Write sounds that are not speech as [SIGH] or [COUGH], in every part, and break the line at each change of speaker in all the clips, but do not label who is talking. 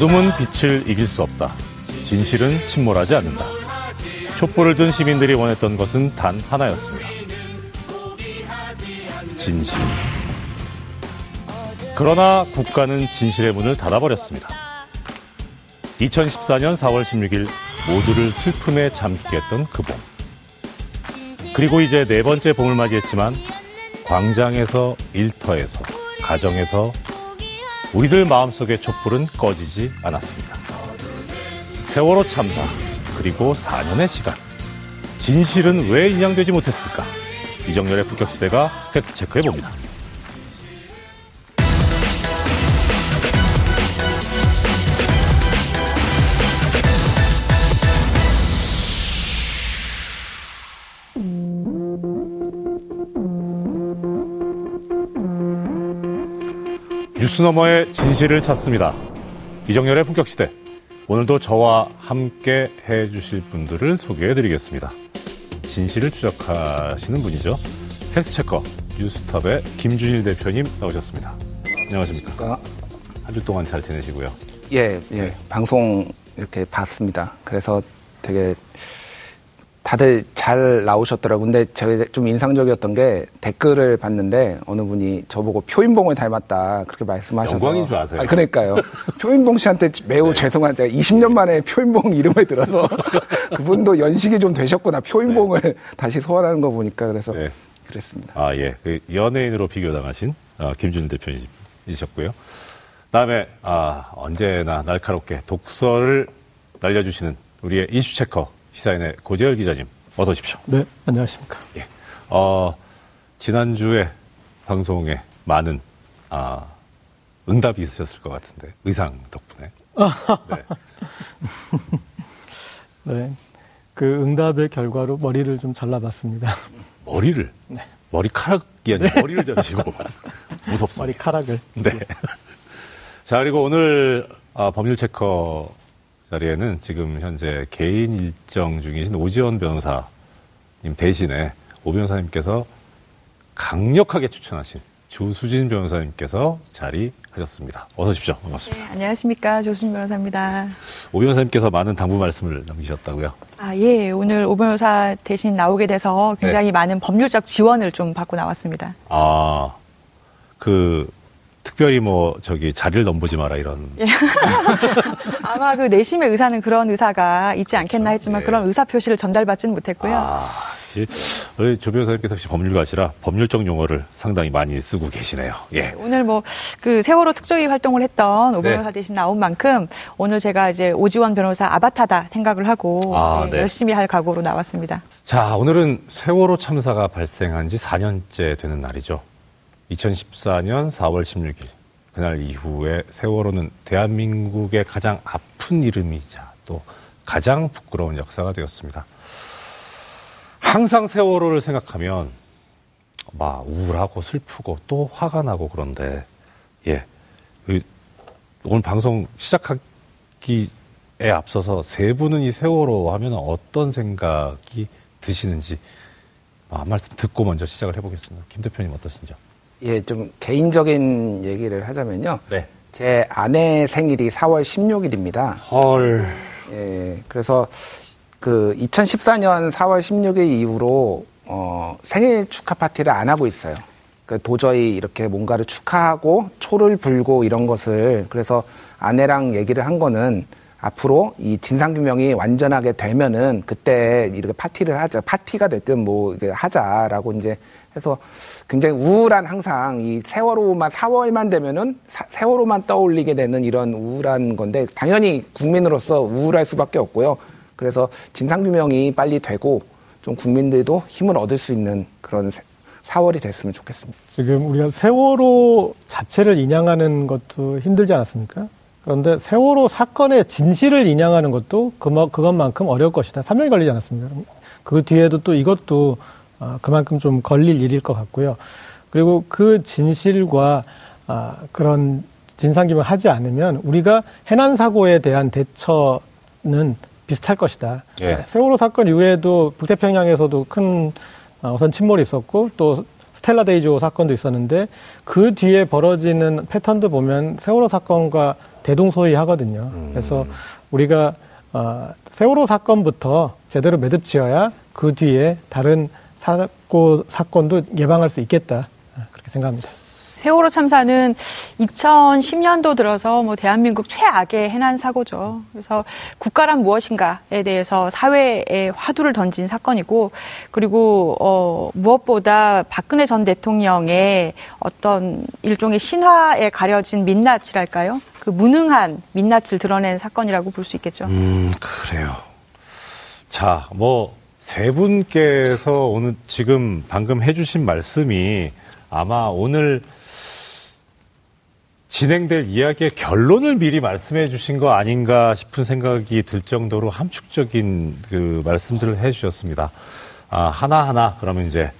어둠은 빛을 이길 수 없다. 진실은 침몰하지 않는다. 촛불을 든 시민들이 원했던 것은 단 하나였습니다. 진실. 그러나 국가는 진실의 문을 닫아버렸습니다. 2014년 4월 16일 모두를 슬픔에 잠기게 했던 그 봄. 그리고 이제 네 번째 봄을 맞이했지만 광장에서 일터에서 가정에서 우리들 마음속의 촛불은 꺼지지 않았습니다. 세월호 참사 그리고 4년의 시간 진실은 왜 인양되지 못했을까? 이정열의 북격시대가 팩트체크해 봅니다. 뉴스 너머의 진실을 찾습니다. 이정열의 품격시대. 오늘도 저와 함께 해주실 분들을 소개해드리겠습니다. 진실을 추적하시는 분이죠. 팩스체커 뉴스톱의 김준일 대표님 나오셨습니다. 안녕하십니까. 한 주 동안 잘 지내시고요.
예, 예.
네.
방송 이렇게 봤습니다. 그래서 되게 다들 잘 나오셨더라고요. 근데 제가 좀 인상적이었던 게 댓글을 봤는데 어느 분이 저보고 표인봉을 닮았다 그렇게 말씀하셔서
영광인 줄 아세요?
아, 그러니까요. [LAUGHS] 표인봉 씨한테 매우
네.
죄송한 제가 20년 만에 표인봉 [LAUGHS] 이름을 들어서 [LAUGHS] 그분도 연식이 좀 되셨구나. 표인봉을 다시 소환하는 거 보니까 그래서
네.
그랬습니다.
아, 예. 그 연예인으로 비교당하신 어, 김준일 대표님이셨고요. 다음에, 아, 언제나 날카롭게 독서를 날려주시는 우리의 이슈 체커 시사인의 고재열 기자님, 어서 오십시오.
네, 안녕하십니까.
예. 어, 지난주에 방송에 많은, 아, 응답이 있으셨을 것 같은데, 의상 덕분에. 네. [LAUGHS]
네. 그 응답의 결과로 머리를 좀 잘라봤습니다. [LAUGHS]
머리를, 머리카락이 아니라 머리를 자르시고, [LAUGHS] 무섭습니다.
머리카락을.
네. 자, 그리고 오늘 아, 법률 체커 자리에는 지금 현재 개인 일정 중이신 오지원 변호사님 대신에 오 변호사님께서 강력하게 추천하신 조수진 변호사님께서 자리하셨습니다. 어서 오십시오.
네,
반갑습니다.
안녕하십니까. 조순 변호사입니다.
오 변호사님께서 많은 당부 말씀을 남기셨다고요?
아, 예. 오늘 오 변호사 대신 나오게 돼서 굉장히
네.
많은 법률적 지원을 좀 받고 나왔습니다.
아, 그, 특별히 뭐, 저기, 자리를 넘보지 마라, 이런.
예. [LAUGHS] 아마 그 내심의 의사는 그런 의사가 있지 않겠나 했지만
네.
그런 의사 표시를 전달받지는 못했고요.
아, 시- 우리 조 변호사님께서 혹시 법률가시라 법률적 용어를 상당히 많이 쓰고 계시네요. 예.
오늘 뭐 그 세월호 특조위 활동을 했던 오
네.
변호사 대신 나온 만큼 오늘 제가 이제 오지원 변호사 아바타다 생각을 하고
아,
예,
네.
열심히 할 각오로 나왔습니다.
자, 오늘은 세월호 참사가 발생한 지 4년째 되는 날이죠. 2014년 4월 16일. 그날 이후에 세월호는 대한민국의 가장 아픈 이름이자 또 가장 부끄러운 역사가 되었습니다. 항상 세월호를 생각하면 막 우울하고 슬프고 또 화가 나고 그런데 예. 그 오늘 방송 시작하기에 앞서서 세 분은 이 세월호 하면 어떤 생각이 드시는지 아, 한 말씀 듣고 먼저 시작을 해보겠습니다. 김 대표님 어떠신지요?
예, 좀 개인적인 얘기를 하자면요.
네.
제 아내 생일이 4월 16일입니다.
헐.
예, 그래서 그 2014년 4월 16일 이후로 어, 생일 축하 파티를 안 하고 있어요. 그 도저히 이렇게 뭔가를 축하하고 초를 불고 이런 것을 그래서 아내랑 얘기를 한 거는 앞으로 이 진상규명이 완전하게 되면은 그때 이렇게 파티를 하자 파티가 됐든 뭐 이게 하자라고 이제 해서 굉장히 우울한 항상 이 세월호만 4월만 되면은 사- 세월호만 떠올리게 되는 이런 우울한 건데 당연히 국민으로서 우울할 수밖에 없고요. 그래서 진상 규명이 빨리 되고 좀 국민들도 힘을 얻을 수 있는 그런 세- 4월이 됐으면 좋겠습니다.
지금 우리가 세월호 자체를 인양하는 것도 힘들지 않았습니까? 그런데 세월호 사건의 진실을 인양하는 것도 그것만큼 어려울 것이다. 3년 걸리지 않았습니까? 그 뒤에도 또 이것도 아, 그만큼 좀 걸릴 일일 것 같고요. 그리고 그 진실과 아, 그런 진상 규명을 하지 않으면 우리가 해난 사고에 대한 대처는 비슷할 것이다.
예.
세월호 사건 이후에도 북태평양에서도 큰 어, 어선 침몰이 있었고 또 스텔라 데이조 사건도 있었는데 그 뒤에 벌어지는 패턴도 보면 세월호 사건과 대동소이하거든요.
음.
그래서 우리가 어, 세월호 사건부터 제대로 매듭지어야 그 뒤에 다른 사고 사건도 예방할 수 있겠다 그렇게 생각합니다.
세월호 참사는 2010년도 들어서 뭐 대한민국 최악의 해난 사고죠. 그래서 국가란 무엇인가에 대해서 사회에 화두를 던진 사건이고 그리고 어 무엇보다 박근혜 전 대통령의 어떤 일종의 신화에 가려진 민낯이랄까요? 그 무능한 민낯을 드러낸 사건이라고 볼 수 있겠죠.
음, 그래요. 자, 뭐, 세 분께서 오늘 지금 방금 해주신 말씀이 아마 오늘 진행될 이야기의 결론을 미리 말씀해 주신 거 아닌가 싶은 생각이 들 정도로 함축적인 그 말씀들을 해 주셨습니다. 아, 하나하나 그러면 이제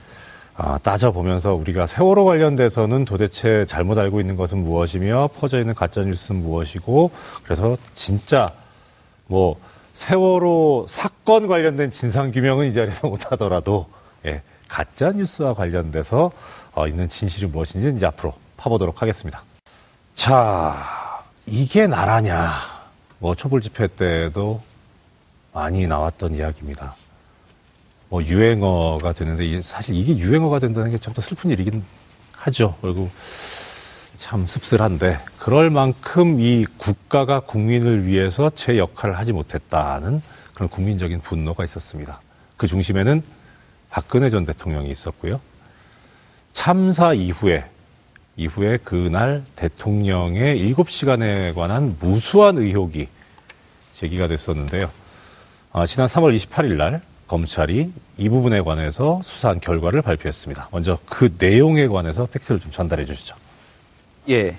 아, 따져보면서 우리가 세월호 관련돼서는 도대체 잘못 알고 있는 것은 무엇이며 퍼져 있는 가짜뉴스는 무엇이고 그래서 진짜 뭐 세월호 사건 관련된 진상규명은 이 자리에서 못하더라도 예, 가짜 뉴스와 관련돼서 어, 있는 진실이 무엇인지 이제 앞으로 파보도록 하겠습니다. 자, 이게 나라냐. 뭐 촛불 집회 때도 많이 나왔던 이야기입니다. 뭐 유행어가 되는데 사실 이게 유행어가 된다는 게 참 더 슬픈 일이긴 하죠. 그리고 참 씁쓸한데 그럴 만큼 이 국가가 국민을 위해서 제 역할을 하지 못했다는 그런 국민적인 분노가 있었습니다. 그 중심에는 박근혜 전 대통령이 있었고요. 참사 이후에 이후에 그날 대통령의 일곱 시간에 관한 무수한 의혹이 제기가 됐었는데요. 아, 지난 3월 28일 날 검찰이 이 부분에 관해서 수사한 결과를 발표했습니다. 먼저 그 내용에 관해서 팩트를 좀 전달해 주시죠.
예.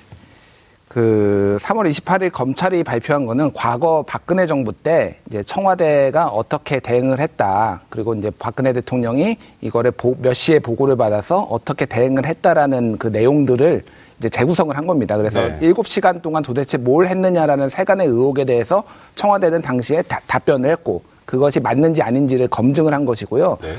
그 3월 28일 검찰이 발표한 거는 과거 박근혜 정부 때 이제 청와대가 어떻게 대응을 했다. 그리고 이제 박근혜 대통령이 이거를 보- 몇 시에 보고를 받아서 어떻게 대응을 했다라는 그 내용들을 이제 재구성을 한 겁니다. 그래서
네.
일곱 시간 동안 도대체 뭘 했느냐라는 세간의 의혹에 대해서 청와대는 당시에 다- 답변을 했고 그것이 맞는지 아닌지를 검증을 한 것이고요.
네.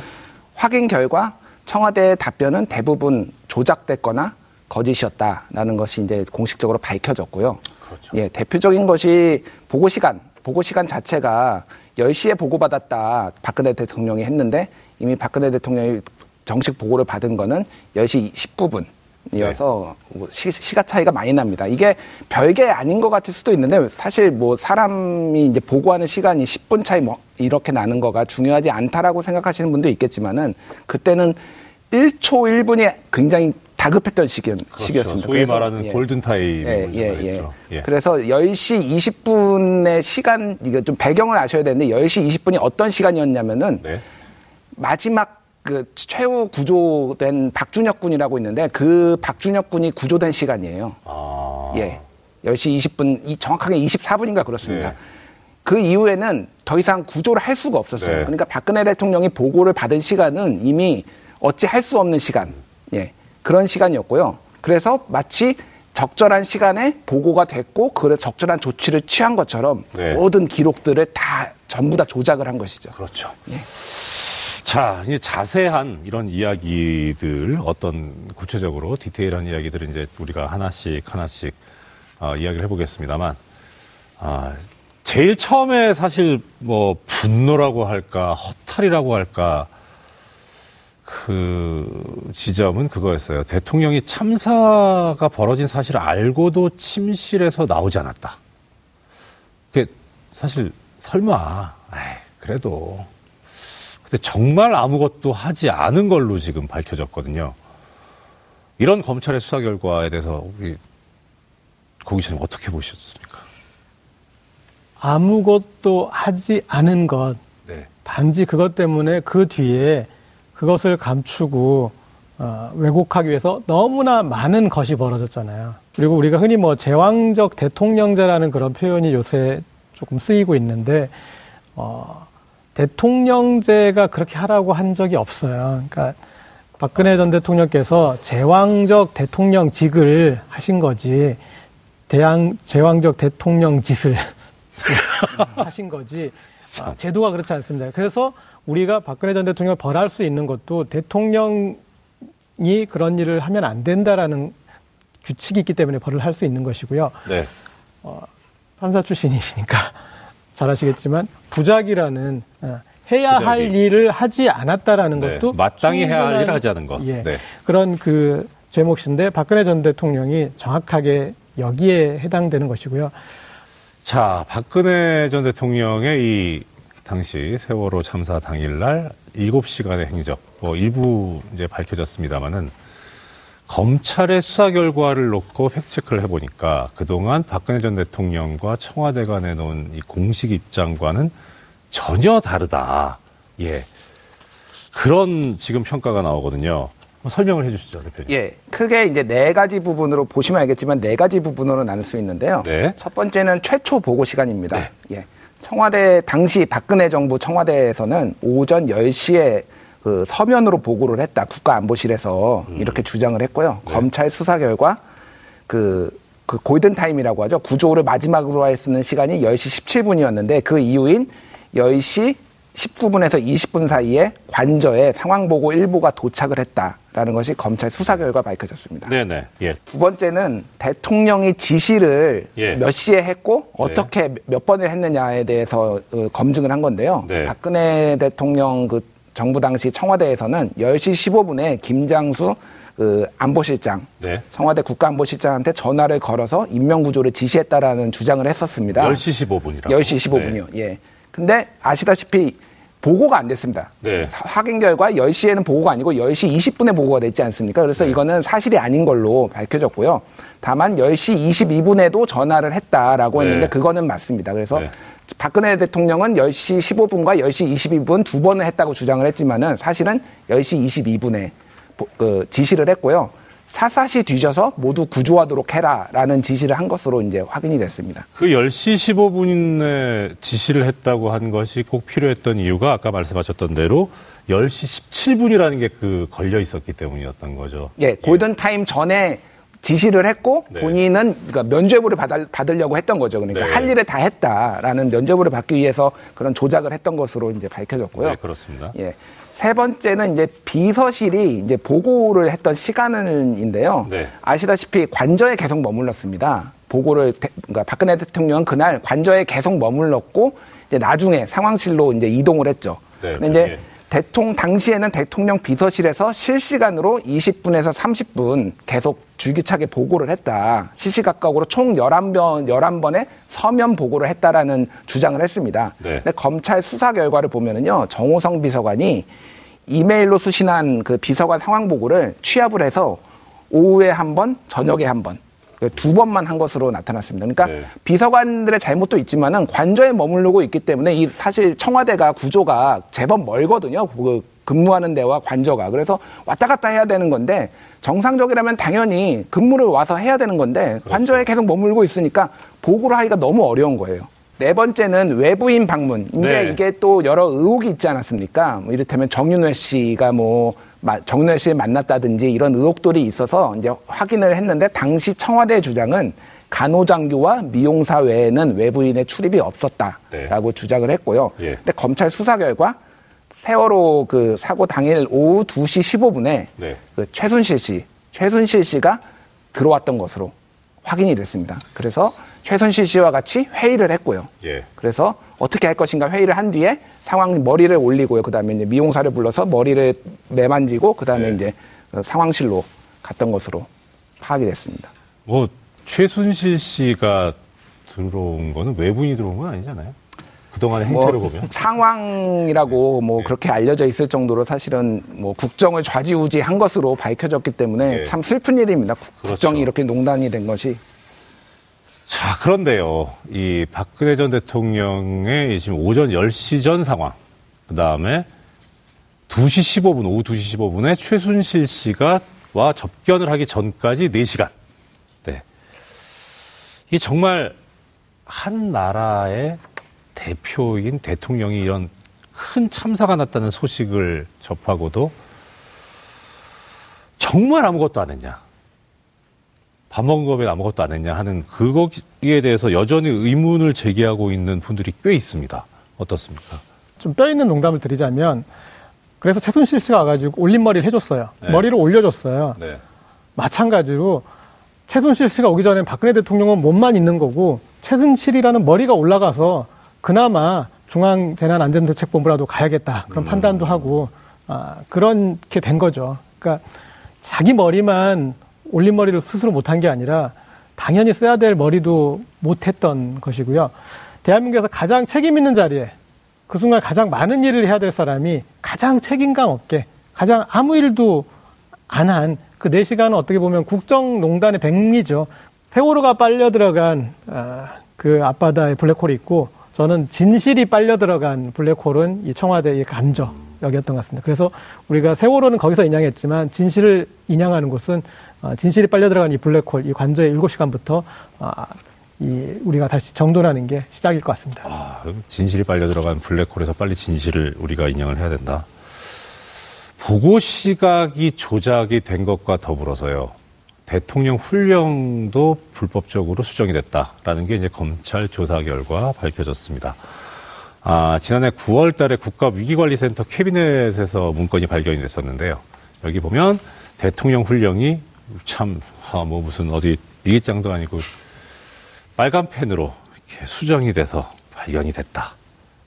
확인 결과 청와대의 답변은 대부분 조작됐거나 거짓이었다라는 것이 이제 공식적으로 밝혀졌고요.
그렇죠.
예, 대표적인 것이 보고 시간, 보고 시간 자체가 10시에 보고받았다 박근혜 대통령이 했는데 이미 박근혜 대통령이 정식 보고를 받은 거는 10시 19분 이어서 시, 가 차이가 많이 납니다. 이게 별게 아닌 것 같을 수도 있는데 사실 뭐 사람이 이제 보고하는 시간이 10분 차이 뭐 이렇게 나는 거가 중요하지 않다라고 생각하시는 분도 있겠지만은 그때는 1초 1분이 굉장히 다급했던 시기, 시기였습니다.
그렇죠. 소위
그래서,
말하는
예.
골든타임을
예, 예, 예.
예.
그래서 10시 20분의 시간, 이게 좀 배경을 아셔야 되는데 10시 20분이 어떤 시간이었냐면은
네.
마지막 그 최후 구조된 박준혁 군이라고 있는데 그 박준혁 군이 구조된 시간이에요.
아.
예. 10시 20분, 이 정확하게 24분인가 그렇습니다.
네.
그 이후에는 더 이상 구조를 할 수가 없었어요.
네.
그러니까 박근혜 대통령이 보고를 받은 시간은 이미 어찌 할 수 없는 시간, 예, 그런 시간이었고요. 그래서 마치 적절한 시간에 보고가 됐고, 그래 적절한 조치를 취한 것처럼
네.
모든 기록들을 다 전부 다 조작을 한 것이죠.
그렇죠. 자, 이제 자세한 이런 이야기들 어떤 구체적으로 디테일한 이야기들을 이제 우리가 하나씩 하나씩 어, 이야기를 해보겠습니다만, 아, 제일 처음에 사실 뭐 분노라고 할까 허탈이라고 할까 그 지점은 그거였어요. 대통령이 참사가 벌어진 사실을 알고도 침실에서 나오지 않았다. 그게 사실 설마, 에이, 그래도. 근데 정말 아무것도 하지 않은 걸로 지금 밝혀졌거든요. 이런 검찰의 수사 결과에 대해서 우리 고 기자님 어떻게 보셨습니까?
아무것도 하지 않은 것,
네.
단지 그것 때문에 그 뒤에 그것을 감추고 어, 왜곡하기 위해서 너무나 많은 것이 벌어졌잖아요. 그리고 우리가 흔히 뭐 제왕적 대통령제라는 그런 표현이 요새 조금 쓰이고 있는데 어, 대통령제가 그렇게 하라고 한 적이 없어요. 그러니까 박근혜 전 대통령께서 제왕적 대통령직을 하신 거지 대왕 제왕적 대통령 짓을 [LAUGHS] 하신 거지 아, 제도가 그렇지 않습니다. 그래서 우리가 박근혜 전 대통령을 벌할 수 있는 것도 대통령이 그런 일을 하면 안 된다라는 규칙이 있기 때문에 벌을 할 수 있는 것이고요.
네.
어, 판사 출신이시니까 [LAUGHS] 잘 아시겠지만 부작이라는 어, 해야
부작위.
할 일을 하지 않았다라는
네,
것도
마땅히 해야 할 일을 하지 않은 것.
예,
네.
그런 그 제목인데 박근혜 전 대통령이 정확하게 여기에 해당되는 것이고요.
자, 박근혜 전 대통령의 이 당시 세월호 참사 당일날 7시간의 행적, 뭐 일부 이제 밝혀졌습니다만은 검찰의 수사 결과를 놓고 팩트체크를 해보니까 그동안 박근혜 전 대통령과 청와대가 내놓은 이 공식 입장과는 전혀 다르다. 예. 그런 지금 평가가 나오거든요. 설명을 해 주시죠, 대표님.
예, 크게 이제 네 가지 부분으로 보시면 알겠지만 네 가지 부분으로 나눌 수 있는데요.
네.
첫 번째는 최초 보고 시간입니다.
네.
예. 청와대 당시 박근혜 정부 청와대에서는 오전 10시에 그 서면으로 보고를 했다. 국가안보실에서
음.
이렇게 주장을 했고요.
네.
검찰 수사 결과 그, 그 골든 타임이라고 하죠. 구조를 마지막으로 할 수 있는 시간이 10시 17분이었는데 그 이후인 10시 19분에서 20분 사이에 관저에 상황 보고 일부가 도착을 했다라는 것이 검찰 수사 결과 밝혀졌습니다.
네네. 예.
두 번째는 대통령이 지시를
예.
몇 시에 했고 어떻게 몇 번을 했느냐에 대해서 어, 검증을 한 건데요.
네.
박근혜 대통령 그 정부 당시 청와대에서는 10시 15분에 김장수 그 안보실장
네.
청와대 국가안보실장한테 전화를 걸어서 인명 구조를 지시했다라는 주장을 했었습니다.
10시 15분이라고.
10시 15분이요. 예. 근데 아시다시피 보고가 안 됐습니다.
네.
사- 확인 결과 10시에는 보고가 아니고 10시 20분에 보고가 됐지 않습니까? 그래서
네.
이거는 사실이 아닌 걸로 밝혀졌고요. 다만 10시 22분에도 전화를 했다라고
네.
했는데 그거는 맞습니다. 그래서
네.
박근혜 대통령은 10시 15분과 10시 22분 두 번을 했다고 주장을 했지만은 사실은 10시 22분에 그 지시를 했고요. 사사시 뒤져서 모두 구조하도록 해라라는 지시를 한 것으로 이제 확인이 됐습니다.
그 10시 15분에 지시를 했다고 한 것이 꼭 필요했던 이유가 아까 말씀하셨던 대로 10시 17분이라는 게 그 걸려 있었기 때문이었던 거죠.
예, 골든 타임 전에 지시를 했고
네.
본인은 그러니까 면죄부를 받을, 받으려고 했던 거죠. 그러니까
네.
할 일을 다 했다라는 면죄부를 받기 위해서 그런 조작을 했던 것으로 이제 밝혀졌고요.
네, 그렇습니다.
예. 세 번째는 이제 비서실이 이제 보고를 했던 시간은인데요.
네.
아시다시피 관저에 계속 머물렀습니다. 보고를 대- 그러니까 박근혜 대통령은 그날 관저에 계속 머물렀고 이제 나중에 상황실로 이제 이동을 했죠.
네,
근데 이제
예.
대통령 당시에는 대통령 비서실에서 실시간으로 20분에서 30분 계속 줄기차게 보고를 했다. 시시각각으로 총 11번 11번의 서면 보고를 했다라는 주장을 했습니다.
네.
근데 검찰 수사 결과를 보면은요. 정호성 비서관이 이메일로 수신한 그 비서관 상황 보고를 취합을 해서 오후에 한 번, 저녁에 한 번. 그두 번만 한 것으로 나타났습니다. 그러니까
네.
비서관들의 잘못도 있지만은 관저에 머무르고 있기 때문에 이 사실 청와대가 구조가 제법 멀거든요. 그 근무하는 데와 관저가. 그래서 왔다 갔다 해야 되는 건데 정상적이라면 당연히 근무를 와서 해야 되는 건데 관저에 계속 머물고 있으니까 보고를 하기가 너무 어려운 거예요. 네 번째는 외부인 방문. 이제
네.
이게 또 여러 의혹이 있지 않았습니까? 뭐 이를테면 정윤회 씨가 뭐 마- 정윤회 씨를 만났다든지 이런 의혹들이 있어서 이제 확인을 했는데 당시 청와대 주장은 간호장교와 미용사 외에는 외부인의 출입이 없었다라고 주장을 했고요.
예.
근데 검찰 수사 결과 세월호 그 사고 당일 오후 2시 15분에
네.
그 최순실 씨, 최순실 씨가 들어왔던 것으로 확인이 됐습니다. 그래서 최순실 씨와 같이 회의를 했고요.
예.
그래서 어떻게 할 것인가 회의를 한 뒤에 상황 머리를 올리고요. 그다음에 이제 미용사를 불러서 머리를 매만지고 그다음에
네.
이제 어, 상황실로 갔던 것으로 파악이 됐습니다.
뭐 최순실 씨가 들어온 거는 외부인이 들어온 건 아니잖아요. 그동안의 행태를
뭐
보면.
상황이라고 뭐
네.
그렇게 알려져 있을 정도로 사실은 뭐 국정을 좌지우지한 것으로 밝혀졌기 때문에
네.
참 슬픈 일입니다. 국-
그렇죠.
국정이 이렇게 농단이 된 것이
자, 그런데요. 이 박근혜 전 대통령의 이 지금 오전 10시 전 상황. 그 다음에 2시 15분, 오후 2시 15분에 최순실 씨가 와 접견을 하기 전까지 4시간. 네. 이게 정말 한 나라의 대표인 대통령이 이런 큰 참사가 났다는 소식을 접하고도 정말 아무것도 안 했냐. 밥 먹은 거에 아무것도 안 했냐 하는 그거에 대해서 여전히 의문을 제기하고 있는 분들이 꽤 있습니다. 어떻습니까?
좀 뼈 있는 농담을 드리자면 그래서 최순실 씨가 와가지고 올림머리를 해줬어요.
네.
머리를 올려줬어요.
네.
마찬가지로 최순실 씨가 오기 전에 박근혜 대통령은 몸만 있는 거고 최순실이라는 머리가 올라가서 그나마 중앙재난안전대책본부라도 가야겠다 그런 판단도 하고 아, 그렇게 된 거죠. 그러니까 자기 머리만 올린 머리를 스스로 못한 게 아니라 당연히 써야 될 머리도 못했던 것이고요. 대한민국에서 가장 책임 있는 자리에 그 순간 가장 많은 일을 해야 될 사람이 가장 책임감 없게 가장 아무 일도 안 한그네 시간은 어떻게 보면 국정농단의 백미죠. 세월호가 빨려 들어간 아, 그 앞바다에 블랙홀이 있고 저는 진실이 빨려 들어간 블랙홀은 이 청와대의 간저 여기였던 것 같습니다. 그래서 우리가 세월호는 거기서 인양했지만 진실을 인양하는 곳은 어, 진실이 빨려 들어간 이 블랙홀, 이 관저의 7시간부터 아, 이 우리가 다시 정돈하는 게 시작일 것 같습니다.
아, 진실이 빨려 들어간 블랙홀에서 빨리 진실을 우리가 인양을 해야 된다. 보고 시각이 조작이 된 것과 더불어서요. 대통령 훈령도 불법적으로 수정이 됐다라는 게 이제 검찰 조사 결과 밝혀졌습니다. 아, 지난해 9월 달에 국가위기관리센터 캐비넷에서 문건이 발견이 됐었는데요. 여기 보면 대통령 훈령이 참, 아, 뭐 무슨 어디 일기장도 아니고 빨간 펜으로 이렇게 수정이 돼서 발견이 됐다.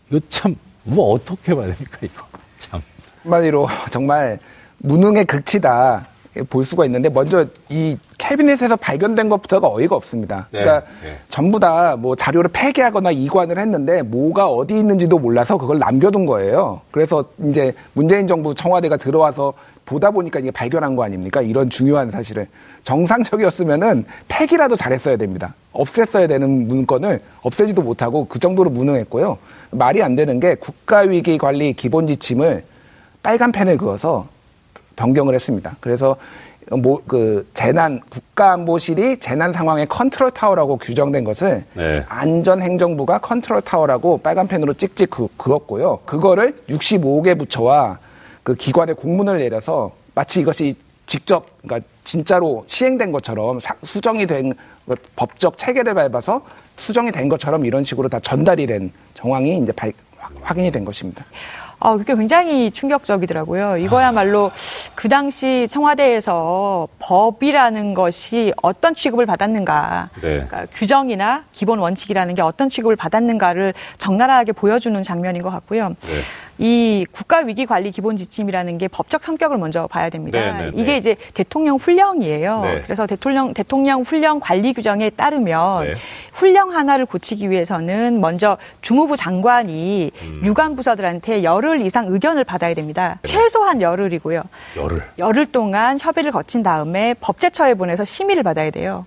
이거 참, 뭐 어떻게 봐야 됩니까, 이거. 참.
한마디로 정말 무능의 극치다 볼 수가 있는데 먼저 이 캐비넷에서 발견된 것부터가 어이가 없습니다.
네,
그러니까
네.
전부 다 뭐 자료를 폐기하거나 이관을 했는데 뭐가 어디 있는지도 몰라서 그걸 남겨둔 거예요. 그래서 이제 문재인 정부 청와대가 들어와서 보다 보니까 이게 발견한 거 아닙니까? 이런 중요한 사실을 정상적이었으면은 폐기라도 잘했어야 됩니다. 없앴어야 되는 문건을 없애지도 못하고 그 정도로 무능했고요. 말이 안 되는 게 국가 위기 관리 기본 지침을 빨간 펜을 그어서 변경을 했습니다. 그래서 뭐 그 재난 국가안보실이 재난 상황의 컨트롤 타워라고 규정된 것을
네.
안전행정부가 컨트롤 타워라고 빨간 펜으로 찍찍 그, 그었고요. 그거를 65개 부처와 그 기관에 공문을 내려서 마치 이것이 직접 그러니까 진짜로 시행된 것처럼 사- 수정이 된 법적 체계를 밟아서 수정이 된 것처럼 이런 식으로 다 전달이 된 정황이 이제 발- 확- 확인이 된 것입니다.
아, 그게 굉장히 충격적이더라고요. 이거야말로 그 당시 청와대에서 법이라는 것이 어떤 취급을 받았는가,
네.
그러니까 규정이나 기본 원칙이라는 게 어떤 취급을 받았는가를 적나라하게 보여주는 장면인 것 같고요.
네.
이 국가 위기 관리 기본 지침이라는 게 법적 성격을 먼저 봐야 됩니다.
네, 네, 네.
이게 이제 대통령 훈령이에요.
네.
그래서 대통령 대통령 훈령 관리 규정에 따르면
네.
훈령 하나를 고치기 위해서는 먼저 주무부 장관이
음.
유관 부서들한테 열흘 이상 의견을 받아야 됩니다.
네.
최소한 열흘이고요.
열을.
열흘 동안 협의를 거친 다음에 법제처에 보내서 심의를 받아야 돼요.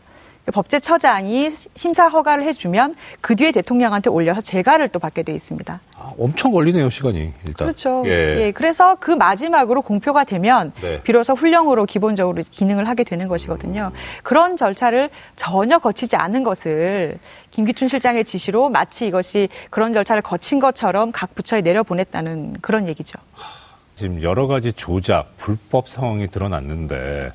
법제처장이 심사 허가를 해주면 그 뒤에 대통령한테 올려서 재가를 또 받게 돼 있습니다.
아, 엄청 걸리네요, 시간이. 일단.
그렇죠.
예.
예. 그래서 그 마지막으로 공표가 되면
네.
비로소 훈령으로 기본적으로 기능을 하게 되는 것이거든요. 그런 절차를 전혀 거치지 않은 것을 김기춘 실장의 지시로 마치 이것이 그런 절차를 거친 것처럼 각 부처에 내려보냈다는 그런 얘기죠.
지금 여러 가지 조작, 불법 상황이 드러났는데, 자,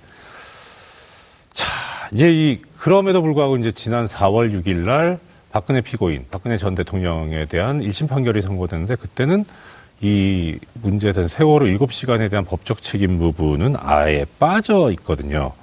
이제 이, 그럼에도 불구하고 이제 지난 4월 6일 날 박근혜 피고인, 박근혜 전 대통령에 대한 1심 판결이 선고됐는데, 그때는 이 문제된 세월호 7시간에 대한 법적 책임 부분은 아예 빠져 있거든요.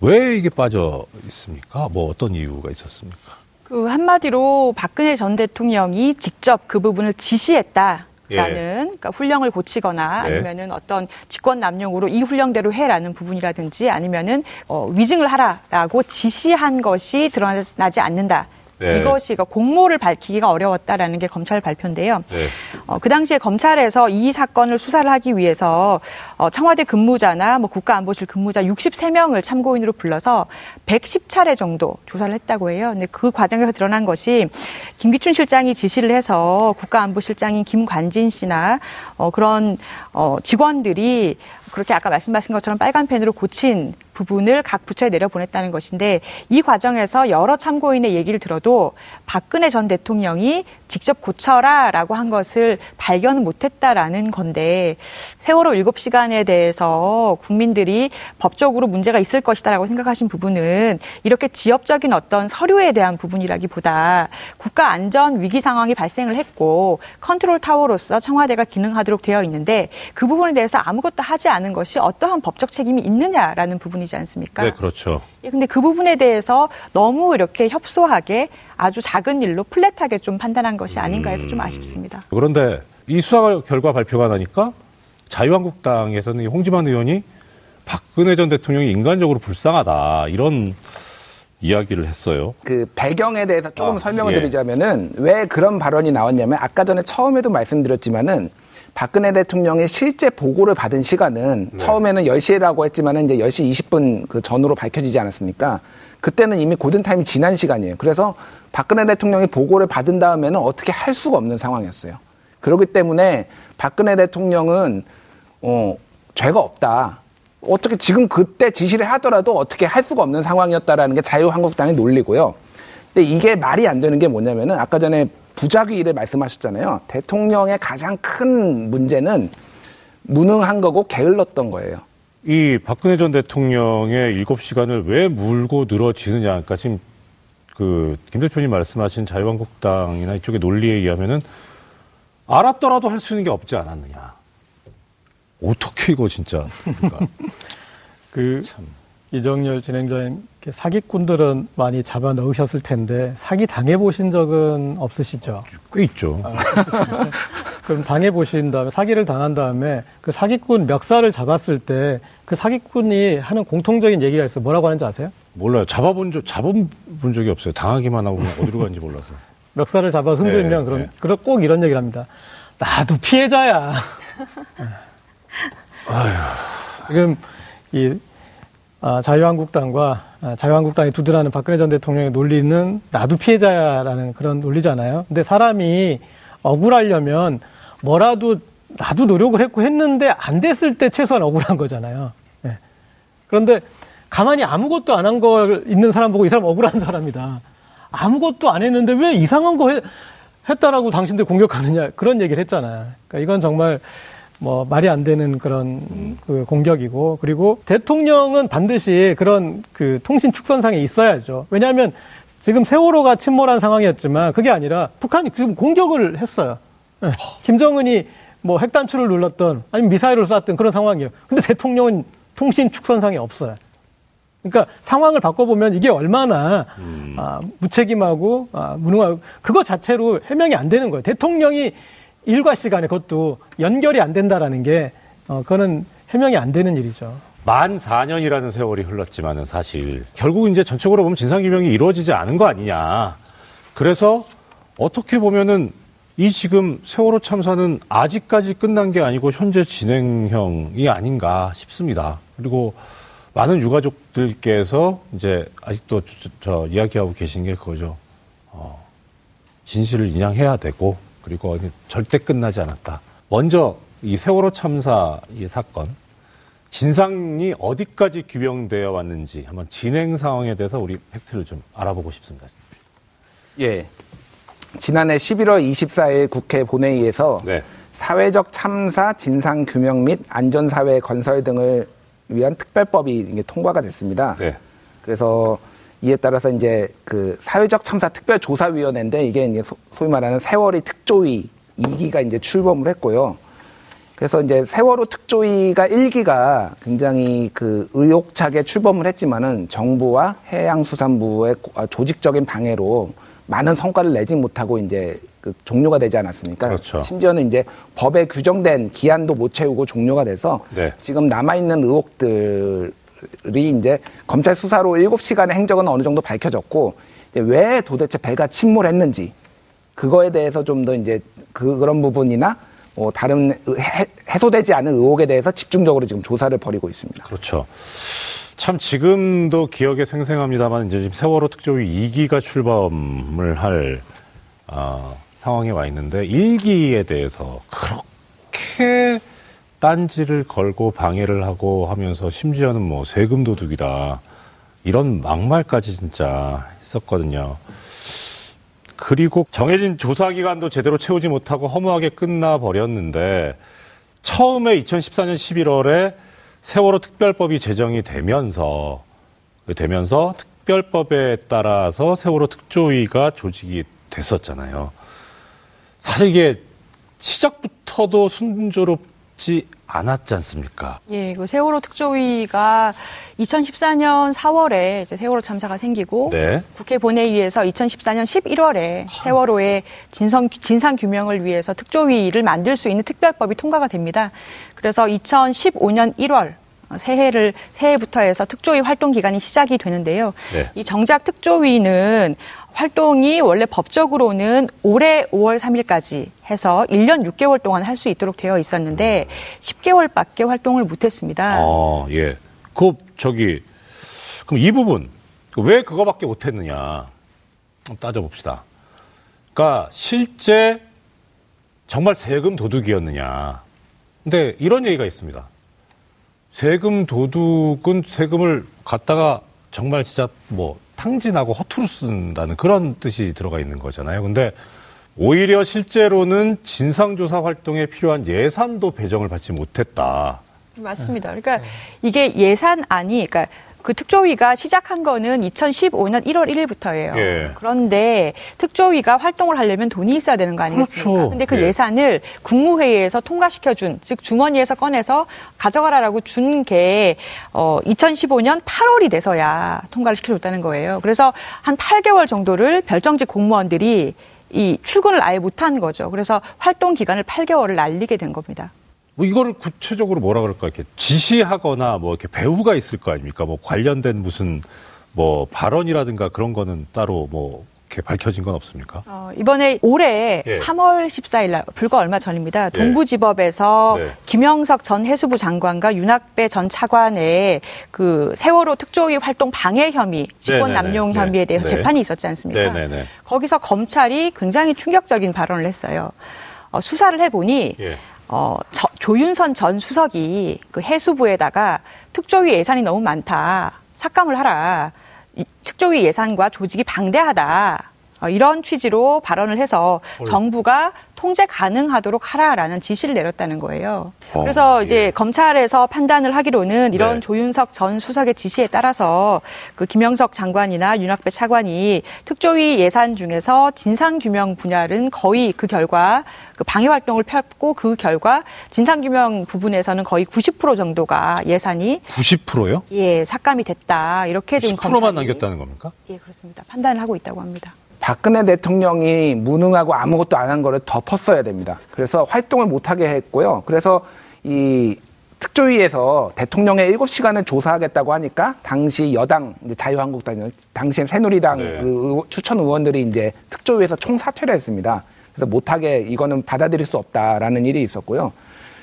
왜 이게 빠져 있습니까? 뭐 어떤 이유가 있었습니까?
그 한마디로 박근혜 전 대통령이 직접 그 부분을 지시했다. 라는 그러니까 훈령을 고치거나
네.
아니면은 어떤 직권 남용으로 이 훈령대로 해라는 부분이라든지 아니면은 어, 위증을 하라라고 지시한 것이 드러나지 않는다.
네.
이것이 그러니까 공모를 밝히기가 어려웠다라는 게 검찰 발표인데요.
네.
어, 그 당시에 검찰에서 이 사건을 수사를 하기 위해서 어, 청와대 근무자나 뭐 국가안보실 근무자 63명을 참고인으로 불러서 110차례 정도 조사를 했다고 해요. 근데 그 과정에서 드러난 것이 김기춘 실장이 지시를 해서 국가안보실장인 김관진 씨나 어, 그런 어, 직원들이 그렇게 아까 말씀하신 것처럼 빨간 펜으로 고친 부분을 각 부처에 내려보냈다는 것인데 이 과정에서 여러 참고인의 얘기를 들어도 박근혜 전 대통령이 직접 고쳐라라고 한 것을 발견 못했다라는 건데 세월호 7시간에 대해서 국민들이 법적으로 문제가 있을 것이다라고 생각하신 부분은 이렇게 지엽적인 어떤 서류에 대한 부분이라기보다 국가 안전 위기 상황이 발생을 했고 컨트롤 타워로서 청와대가 기능하도록 되어 있는데 그 부분에 대해서 아무것도 하지 않은 것이 어떠한 법적 책임이 있느냐라는 부분이 지 않습니까?
네, 그렇죠.
예, 근데 그 부분에 대해서 너무 이렇게 협소하게 아주 작은 일로 플랫하게 좀 판단한 것이 아닌가 해도 좀 아쉽습니다.
그런데 이 수사 결과 발표가 나니까 자유한국당에서는 이 홍지만 의원이 박근혜 전 대통령이 인간적으로 불쌍하다 이런 이야기를 했어요.
그 배경에 대해서 조금
아,
설명을
예.
드리자면은 왜 그런 발언이 나왔냐면 아까 전에 처음에도 말씀드렸지만은 박근혜 대통령이 실제 보고를 받은 시간은 처음에는 10시라고 했지만은 이제 10시 20분 그 전후로 밝혀지지 않았습니까? 그때는 이미 고든타임이 지난 시간이에요. 그래서 박근혜 대통령이 보고를 받은 다음에는 어떻게 할 수가 없는 상황이었어요. 그렇기 때문에 박근혜 대통령은 어, 죄가 없다. 어떻게 지금 그때 지시를 하더라도 어떻게 할 수가 없는 상황이었다라는 게 자유한국당의 논리고요. 근데 이게 말이 안 되는 게 뭐냐면은 아까 전에 부작위를 말씀하셨잖아요. 대통령의 가장 큰 문제는 무능한 거고 게을렀던 거예요.
이 박근혜 전 대통령의 일곱 시간을 왜 물고 늘어지느냐. 그러니까 지금 그 김 대표님 말씀하신 자유한국당이나 이쪽의 논리에 의하면은 알았더라도 할 수 있는 게 없지 않았느냐. 어떻게 이거 진짜. 그러니까 [LAUGHS]
그
참.
이정열 진행자님 사기꾼들은 많이 잡아 넣으셨을 텐데 사기 당해 보신 적은 없으시죠?
꽤 있죠.
그럼 당해 보신 다음에 사기를 당한 다음에 그 사기꾼 멱살을 잡았을 때 그 사기꾼이 하는 공통적인 얘기가 있어요. 뭐라고 하는지 아세요?
몰라요. 잡아본 적, 잡아본 적이 없어요. 당하기만 하고 어디로 가는지 몰라서. [LAUGHS]
멱살을 잡아 흔들면
네,
그럼
네.
그럼 꼭 이런 얘기를 합니다. 나도 피해자야. [LAUGHS] 지금 이 아, 자유한국당과 아, 자유한국당이 두드라는 박근혜 전 대통령의 논리는 나도 피해자야라는 그런 논리잖아요. 근데 사람이 억울하려면 뭐라도 나도 노력을 했고 했는데 안 됐을 때 최소한 억울한 거잖아요. 예. 그런데 가만히 아무것도 안 한 걸 있는 사람 보고 이 사람 억울한 사람이다. 아무것도 안 했는데 왜 이상한 거 했, 했다라고 당신들 공격하느냐 그런 얘기를 했잖아요. 그러니까 이건 정말 뭐 말이 안 되는 그런 그 공격이고 그리고 대통령은 반드시 그런 그 통신 축선상에 있어야죠. 왜냐하면 지금 세월호가 침몰한 상황이었지만 그게 아니라 북한이 지금 공격을 했어요. 예. 김정은이 뭐 핵단추를 눌렀던 아니면 미사일을 쐈던 그런 상황이에요. 근데 대통령은 통신 축선상에 없어요. 그러니까 상황을 바꿔보면 이게 얼마나 아, 무책임하고 아, 무능하고 그거 자체로 해명이 안 되는 거예요. 대통령이 일과 시간에 그것도 연결이 안 된다라는 게 어, 그거는 해명이 안 되는 일이죠.
만 4년이라는 세월이 흘렀지만은 사실 결국 이제 전적으로 보면 진상규명이 이루어지지 않은 거 아니냐. 그래서 어떻게 보면은 이 지금 세월호 참사는 아직까지 끝난 게 아니고 현재 진행형이 아닌가 싶습니다. 그리고 많은 유가족들께서 이제 아직도 저, 저 이야기하고 계신 게 그거죠. 어, 진실을 인양해야 되고 그리고 절대 끝나지 않았다. 먼저 이 세월호 참사 이 사건 진상이 어디까지 규명되어 왔는지 한번 진행 상황에 대해서 우리 팩트를 좀 알아보고 싶습니다.
예. 지난해 11월 24일 국회 본회의에서
네.
사회적 참사 진상 규명 및 안전사회 건설 등을 위한 특별법이 통과가 됐습니다.
네.
그래서 이에 따라서 이제 그 사회적 참사 특별조사위원회인데 이게 이제 소- 소위 말하는 세월이 특조위 2기가 이제 출범을 했고요. 그래서 이제 세월호 특조위가 1기가 굉장히 그 의욕차게 출범을 했지만은 정부와 해양수산부의 고- 아, 조직적인 방해로 많은 성과를 내지 못하고 이제 그 종료가 되지 않았습니까?
그렇죠.
심지어는 이제 법에 규정된 기한도 못 채우고 종료가 돼서
네.
지금 남아 있는 의혹들 이 이제 검찰 수사로 7시간의 행적은 어느 정도 밝혀졌고 이제 왜 도대체 배가 침몰했는지 그거에 대해서 좀 더 이제 그, 그런 부분이나 뭐 다른 의- 해, 해소되지 않은 의혹에 대해서 집중적으로 지금 조사를 벌이고 있습니다.
그렇죠. 참 지금도 기억에 생생합니다만 이제 지금 세월호 특조위 2기가 출범을 할 아, 상황에 와 있는데 1기에 대해서 그렇게 딴지를 걸고 방해를 하고 하면서 심지어는 뭐 세금 도둑이다 이런 막말까지 진짜 했었거든요. 그리고 정해진 조사 기간도 제대로 채우지 못하고 허무하게 끝나 버렸는데 처음에 2014년 11월에 세월호 특별법이 제정이 되면서 되면서 특별법에 따라서 세월호 특조위가 조직이 됐었잖아요. 사실 이게 시작부터도 순조롭 지 않았지 않습니까?
예, 그 세월호 특조위가 2014년 4월에 이제 세월호 참사가 생기고
네.
국회 본회의에서 2014년 11월에 세월호의 진성, 진상 규명을 위해서 특조위를 만들 수 있는 특별법이 통과가 됩니다. 그래서 2015년 1월 새해를 새해부터 해서 특조위 활동 기간이 시작이 되는데요.
네.
이 정작 특조위는 활동이 원래 법적으로는 올해 5월 3일까지 해서 1년 6개월 동안 할 수 있도록 되어 있었는데 10개월밖에 활동을 못 했습니다.
어, 예. 그 저기 그럼 이 부분 왜 그거밖에 못 했느냐? 한번 따져봅시다. 그러니까 실제 정말 세금 도둑이었느냐? 근데 이런 얘기가 있습니다. 세금 도둑은 세금을 갖다가 정말 진짜 뭐 탕진하고 허투루 쓴다는 그런 뜻이 들어가 있는 거잖아요. 근데 오히려 실제로는 진상조사 활동에 필요한 예산도 배정을 받지 못했다.
맞습니다. 그러니까 이게 예산안이 그러니까 그 특조위가 시작한 거는 2015년 1월 1일부터예요.
예.
그런데 특조위가 활동을 하려면 돈이 있어야 되는 거 아니겠습니까?
그렇죠.
근데 그
예.
예산을 국무회의에서 통과시켜 준, 즉 주머니에서 꺼내서 가져가라라고 준 게 어, 2015년 8월이 돼서야 통과를 시켜줬다는 거예요. 그래서 한 8개월 정도를 별정직 공무원들이 이 출근을 아예 못한 거죠. 그래서 활동 기간을 8개월을 날리게 된 겁니다.
뭐 이거를 구체적으로 뭐라 그럴까 이렇게 지시하거나 뭐 이렇게 배후가 있을 거 아닙니까? 뭐 관련된 무슨 뭐 발언이라든가 그런 거는 따로 뭐 이렇게 밝혀진 건 없습니까?
어, 이번에 올해
예.
3월 14일 날 불과 얼마 전입니다.
예.
동부지법에서
네.
김영석 전 해수부 장관과 윤학배 전 차관의 그 세월호 특조위 활동 방해 혐의, 직권
네네네.
남용
네.
혐의에 대해서
네.
재판이 있었지 않습니까?
네네네.
거기서 검찰이 굉장히 충격적인 발언을 했어요. 어, 수사를 해보니
예.
어, 저- 조윤선 전 수석이 그 해수부에다가 특조위 예산이 너무 많다. 삭감을 하라. 이 특조위 예산과 조직이 방대하다. 어, 이런 취지로 발언을 해서 정부가 통제 가능하도록 하라라는 지시를 내렸다는 거예요.
어,
그래서
예.
이제 검찰에서 판단을 하기로는 이런
네.
조윤석 전 수석의 지시에 따라서 그 김영석 장관이나 윤학배 차관이 특조위 예산 중에서 진상규명 분야는 거의 그 결과 그 방해 활동을 폈고 그 결과 진상규명 부분에서는 거의 90% 정도가 예산이
90%요?
예 삭감이 됐다 이렇게 지금
10%만
검찰이-
남겼다는 겁니까?
예 그렇습니다 판단을 하고 있다고 합니다.
박근혜 대통령이 무능하고 아무것도 안 한 거를 덮었어야 됩니다. 그래서 활동을 못하게 했고요. 그래서 이 특조위에서 대통령의 7시간을 조사하겠다고 하니까 당시 여당 자유한국당 당시 새누리당
네.
그 추천 의원들이 이제 특조위에서 총 사퇴를 했습니다. 그래서 못하게 이거는 받아들일 수 없다라는 일이 있었고요.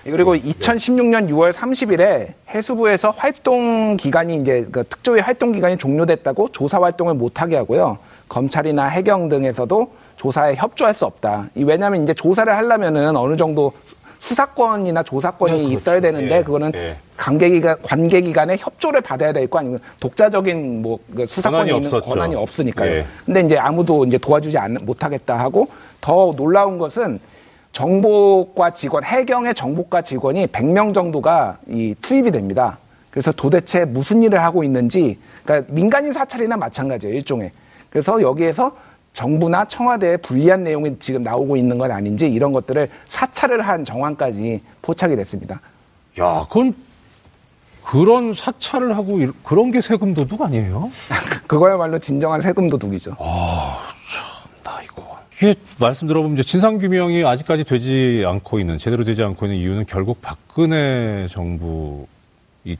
그리고 2016년 6월 30일에 해수부에서 활동 기간이 이제 그 특조위 활동 기간이 종료됐다고 조사 활동을 못하게 하고요. 검찰이나 해경 등에서도 조사에 협조할 수 없다. 이 왜냐하면 이제 조사를 하려면은 어느 정도 수- 수사권이나 조사권이
네, 그렇죠.
있어야 되는데
예,
그거는
예.
관계기관 관계기관의 협조를 받아야 될 거 아니면 독자적인 뭐그 수사권이
권한이
있는
없었죠.
권한이 없으니까요.
예.
근데 이제 아무도 이제 도와주지 않, 못하겠다 하고 더 놀라운 것은 정보과 직원, 해경의 정보과 직원이 100명 정도가 이 투입이 됩니다. 그래서 도대체 무슨 일을 하고 있는지, 그러니까 민간인 사찰이나 마찬가지예요, 일종의. 그래서 여기에서 정부나 청와대에 불리한 내용이 지금 나오고 있는 건 아닌지 이런 것들을 사찰을 한 정황까지 포착이 됐습니다.
야, 그건 그런 사찰을 하고 이- 그런 게 세금 도둑 아니에요? [LAUGHS]
그거야말로 진정한 세금 도둑이죠.
나 이거. 이게 말씀 들어보면 이제 진상 규명이 아직까지 되지 않고 있는 제대로 되지 않고 있는 이유는 결국 박근혜 정부 이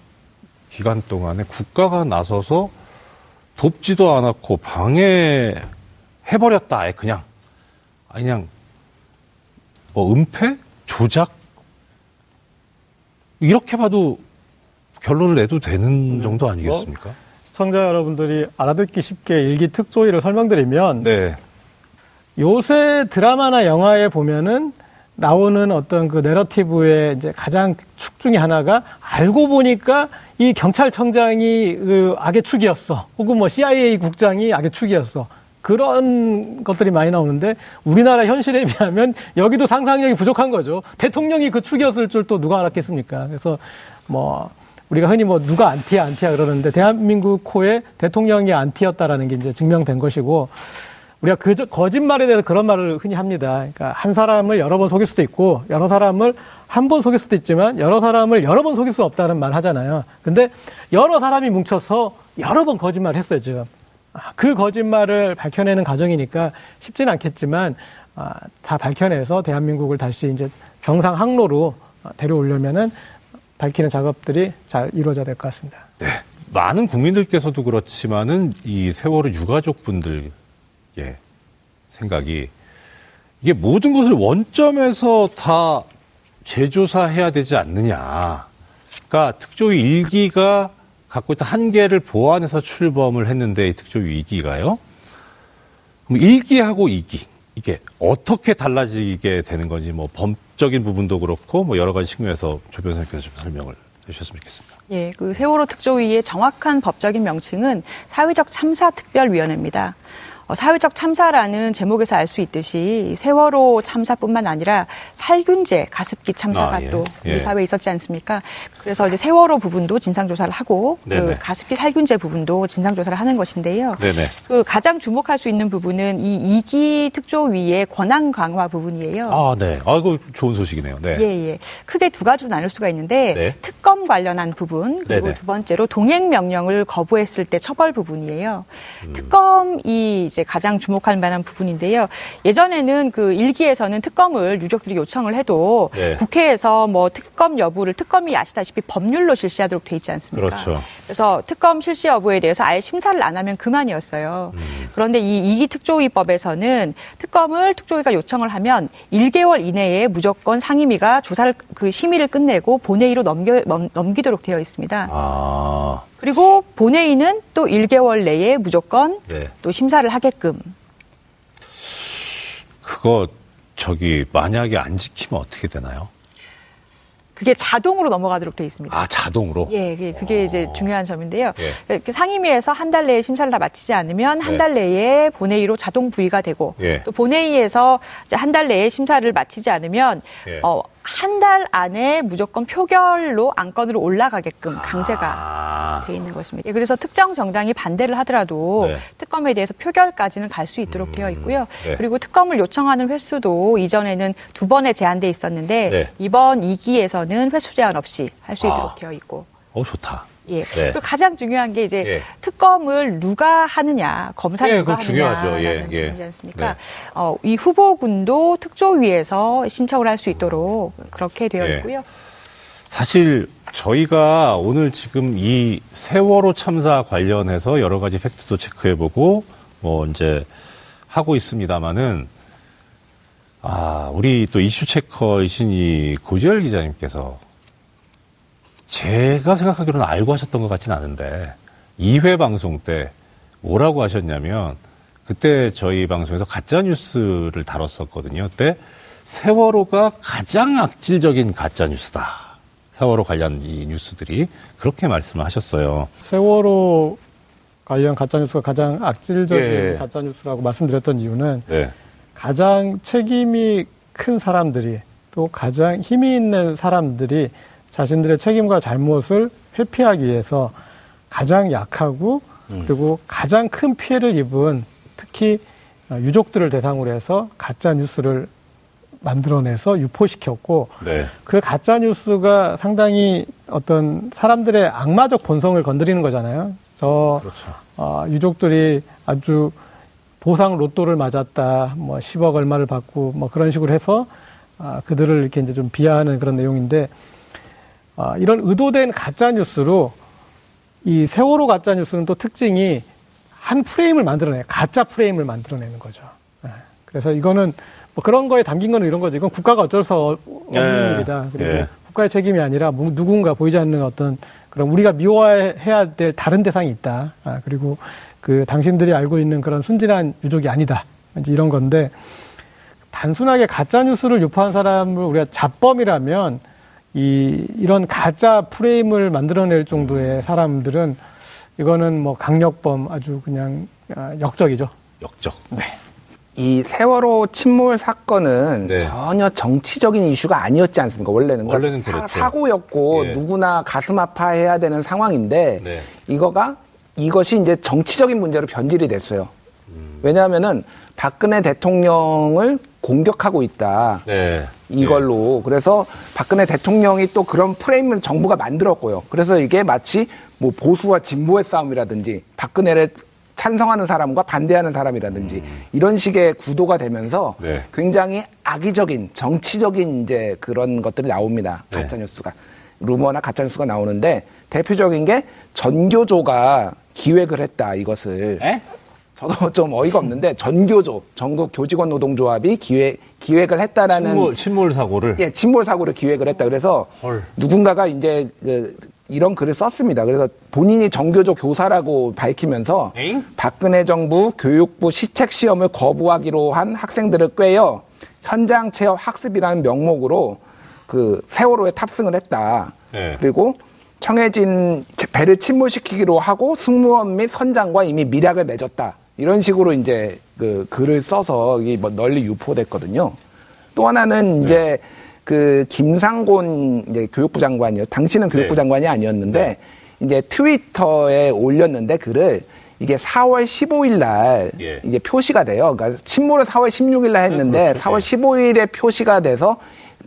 기간 동안에 국가가 나서서 돕지도 않았고 방해해 버렸다. 아예 그냥 아니 그냥 뭐 은폐, 조작 이렇게 봐도 결론을 내도 되는 정도 아니겠습니까?
시청자 여러분들이 알아듣기 쉽게 일기 특조위를 설명드리면
네.
요새 드라마나 영화에 보면은 나오는 어떤 그 내러티브의 이제 가장 축 중에 하나가 알고 보니까 이 경찰청장이 그 악의 축이었어. 혹은 뭐 CIA 국장이 악의 축이었어. 그런 것들이 많이 나오는데 우리나라 현실에 비하면 여기도 상상력이 부족한 거죠. 대통령이 그 축이었을 줄 또 누가 알았겠습니까? 그래서 뭐 우리가 흔히 뭐 누가 안티야 안티야 그러는데 대한민국 코에 대통령이 안티였다라는 게 이제 증명된 것이고 우리가 그 거짓말에 대해서 그런 말을 흔히 합니다. 그러니까 한 사람을 여러 번 속일 수도 있고 여러 사람을 한 번 속일 수도 있지만 여러 사람을 여러 번 속일 수 없다는 말 하잖아요. 근데 여러 사람이 뭉쳐서 여러 번 거짓말을 했어요, 지금. 아, 그 거짓말을 밝혀내는 과정이니까 쉽지는 않겠지만 아, 다 밝혀내서 대한민국을 다시 이제 정상 항로로 어, 데려오려면은 밝히는 작업들이 잘 이루어져야 될 것 같습니다.
네. 많은 국민들께서도 그렇지만은 이 세월호 유가족 분들 의 생각이 이게 모든 것을 원점에서 다 재조사해야 되지 않느냐. 그러니까 특조위 일기가 갖고 있던 한계를 보완해서 출범을 했는데 이 특조위 2기가요. 그럼 1기하고 2기 이게 어떻게 달라지게 되는 건지 뭐 법적인 부분도 그렇고 뭐 여러 가지 측면에서 조 변호사님께서 좀 설명을 해주셨으면 좋겠습니다.
예, 그 세월호 특조위의 정확한 법적인 명칭은 사회적 참사 특별위원회입니다. 어, 사회적 참사라는 제목에서 알 수 있듯이 세월호 참사뿐만 아니라 살균제 가습기 참사가
아, 예.
또 우리
예.
사회에 있었지 않습니까? 그래서 이제 세월호 부분도 진상 조사를 하고
네네.
그 가습기 살균제 부분도 진상 조사를 하는 것인데요.
네네.
그 가장 주목할 수 있는 부분은 이 2기 특조위의 권한 강화 부분이에요.
아, 네. 아이고 좋은 소식이네요. 네.
예, 예. 크게 두 가지로 나눌 수가 있는데
네.
특검 관련한 부분 그리고
네네.
두 번째로 동행 명령을 거부했을 때 처벌 부분이에요.
음.
특검이 이제 가장 주목할 만한 부분인데요. 예전에는 그 일기에서는 특검을 유족들이 요청을 해도
네.
국회에서 뭐 특검 여부를 특검이 아시다시피 법률로 실시하도록 돼 있지 않습니까?
그렇죠.
그래서 특검 실시 여부에 대해서 아예 심사를 안 하면 그만이었어요.
음.
그런데 이 이기 특조위법에서는 특검을 특조위가 요청을 하면 1개월 이내에 무조건 상임위가 조사를 그 심의를 끝내고 본회의로 넘겨 넘, 넘기도록 되어 있습니다.
아,
그리고 본회의는 또 1개월 내에 무조건
네.
또 심사를 하게끔
그거 저기 만약에 안 지키면 어떻게 되나요?
그게 자동으로 넘어가도록 되어 있습니다.
아, 자동으로?
예, 그게, 그게 이제 중요한 점인데요.
예.
상임위에서 한 달 내에 심사를 다 마치지 않으면 한
네.
달 내에 본회의로 자동 부의가 되고
예.
또 본회의에서 한 달 내에 심사를 마치지 않으면
예.
어, 한 달 안에 무조건 표결로 안건으로 올라가게끔 강제가
아,
돼 있는 것입니다. 예, 그래서 특정 정당이 반대를 하더라도
네.
특검에 대해서 표결까지는 갈 수 있도록 되어 있고요.
네.
그리고 특검을 요청하는 횟수도 이전에는 두 번에 제한돼 있었는데
네.
이번 2기에서는 횟수 제한 없이 할 수 있도록
아.
되어 있고.
어, 좋다.
예.
네.
그리고 가장 중요한 게 이제
예.
특검을 누가 하느냐, 검사
예,
누가
그거 중요하죠. 예, 예.
부분이지 않습니까?
네.
어, 이 후보군도 특조위에서 신청을 할 수 있도록 그렇게 되어
예.
있고요.
사실 저희가 오늘 지금 이 세월호 참사 관련해서 여러 가지 팩트도 체크해보고 뭐 이제 하고 있습니다만은 아 우리 또 이슈 체커이신 이 고지열 기자님께서 제가 생각하기로는 알고 하셨던 것 같진 않은데 2회 방송 때 뭐라고 하셨냐면 그때 저희 방송에서 가짜 뉴스를 다뤘었거든요. 그때 세월호가 가장 악질적인 가짜 뉴스다. 세월호 관련 이 뉴스들이 그렇게 말씀을 하셨어요.
세월호 관련 가짜 뉴스가 가장 악질적인
예.
가짜 뉴스라고 말씀드렸던 이유는
네.
가장 책임이 큰 사람들이 또 가장 힘이 있는 사람들이 자신들의 책임과 잘못을 회피하기 위해서 가장 약하고 그리고 가장 큰 피해를 입은 특히 어, 유족들을 대상으로 해서 가짜 뉴스를 만들어내서 유포시켰고
네.
그 가짜 뉴스가 상당히 어떤 사람들의 악마적 본성을 건드리는 거잖아요. 저
그렇죠.
어, 유족들이 아주 보상 로또를 맞았다, 뭐 10억 얼마를 받고 뭐 그런 식으로 해서 아, 그들을 이렇게 이제 좀 비하하는 그런 내용인데 아, 이런 의도된 가짜 뉴스로 이 세월호 가짜 뉴스는 또 특징이 한 프레임을 만들어내요. 가짜 프레임을 만들어내는 거죠. 예. 그래서 이거는 뭐 그런 거에 담긴 거는 이런 거죠. 이건 국가가 어쩔 수 없는
예.
일이다. 그리고
예.
국가의 책임이 아니라 뭐 누군가 보이지 않는 어떤 그런 우리가 미워해야 될 다른 대상이 있다. 아, 그리고 그 당신들이 알고 있는 그런 순진한 유족이 아니다. 이제 이런 건데 단순하게 가짜 뉴스를 유포한 사람을 우리가 잡범이라면 이 이런 가짜 프레임을 만들어낼 정도의 사람들은 이거는 뭐 강력범 아주 그냥 아, 역적이죠.
역적.
이 세월호 침몰 사건은
네.
전혀 정치적인 이슈가 아니었지 않습니까? 원래는, 그러니까
원래는 그랬죠.
사, 고였고
예.
누구나 가슴 아파해야 되는 상황인데
네.
이거가 이것이 이제 정치적인 문제로 변질이 됐어요. 왜냐하면은 박근혜 대통령을 공격하고 있다.
네.
이걸로 그래서 박근혜 대통령이 또 그런 프레임을 정부가 만들었고요. 그래서 이게 마치 뭐 보수와 진보의 싸움이라든지 박근혜를 찬성하는 사람과 반대하는 사람이라든지 이런 식의 구도가 되면서
네.
굉장히 악의적인 정치적인 이제 그런 것들이 나옵니다.
네.
가짜 뉴스가 루머나 가짜 뉴스가 나오는데 대표적인 게 전교조가 기획을 했다 이것을
에?
저도 [LAUGHS] 좀 어이가 없는데 전교조 전국 교직원 노동조합이 기획 기획을 했다라는
침몰, 침몰 사고를.
예, 침몰 사고를 기획을 했다. 그래서
헐.
누군가가 이제 그 이런 글을 썼습니다. 그래서 본인이 정교조 교사라고 밝히면서
에잉?
박근혜 정부 교육부 시책 시험을 거부하기로 한 학생들을 꿰어 현장 체험 학습이라는 명목으로 그 세월호에 탑승을 했다.
네.
그리고 청해진 배를 침몰시키기로 하고 승무원 및 선장과 이미 밀약을 맺었다. 이런 식으로 이제 그 글을 써서 이게 뭐 널리 유포됐거든요. 또 하나는 이제 그 김상곤 이제 교육부 장관이요. 당시는 교육부
네.
장관이 아니었는데 이제 트위터에 올렸는데 글을 이게 4월 15일 날
예.
이제 표시가 돼요. 그러니까 침몰을 4월 16일 날 했는데
그렇죠.
4월 15일에 표시가 돼서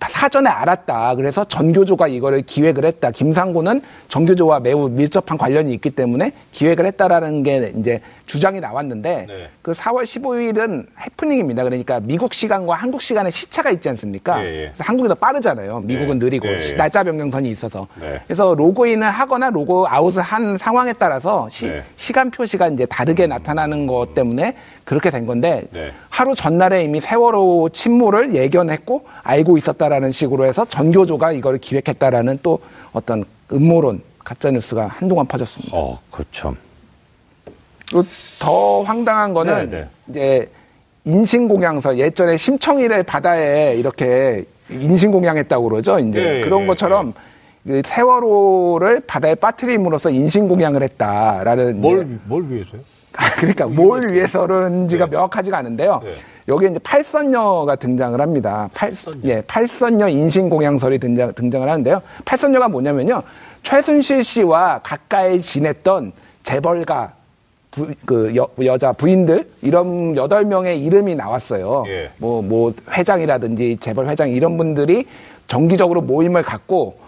사전에 알았다. 그래서 전교조가 이거를 기획을 했다. 김상곤은 전교조와 매우 밀접한 관련이 있기 때문에 기획을 했다라는 게 이제 주장이 나왔는데
네.
그 4월 15일은 해프닝입니다. 그러니까 미국 시간과 한국 시간에 시차가 있지 않습니까?
예, 예.
그래서 한국이 더 빠르잖아요. 미국은
네.
느리고
예, 예.
날짜 변경선이 있어서.
네.
그래서 로그인을 하거나 로그 아웃을 한 상황에 따라서 시,
네.
간 표시가 이제 다르게 나타나는 것 때문에 그렇게 된 건데
네.
하루 전날에 이미 세월호 침몰을 예견했고 알고 있었다라는 식으로 해서 전교조가 이걸 기획했다라는 또 어떤 음모론 가짜 뉴스가 한동안 퍼졌습니다.
어, 그 참.
더 황당한 거는
네, 네.
이제 인신공양서 예전에 심청이를 바다에 이렇게 인신공양했다고 그러죠. 이제
예, 예,
그런
예,
것처럼 그 세월호를 바다에 빠뜨림으로써 인신공양을 했다라는
뭘,
이제
뭘 위해서요? [LAUGHS]
그러니까 뭘 위해서는지가
네.
명확하지가 않은데요.
네.
여기에 이제 팔선녀가 등장을 합니다. 팔,
팔선녀.
예, 팔선녀 인신공양설이 등장, 등장을 하는데요. 팔선녀가 뭐냐면요. 최순실 씨와 가까이 지냈던 재벌가 부, 그 여, 여자 부인들 이런 여덟 명의 이름이 나왔어요.
예.
뭐, 뭐 회장이라든지 재벌 회장 이런 분들이 정기적으로 모임을 갖고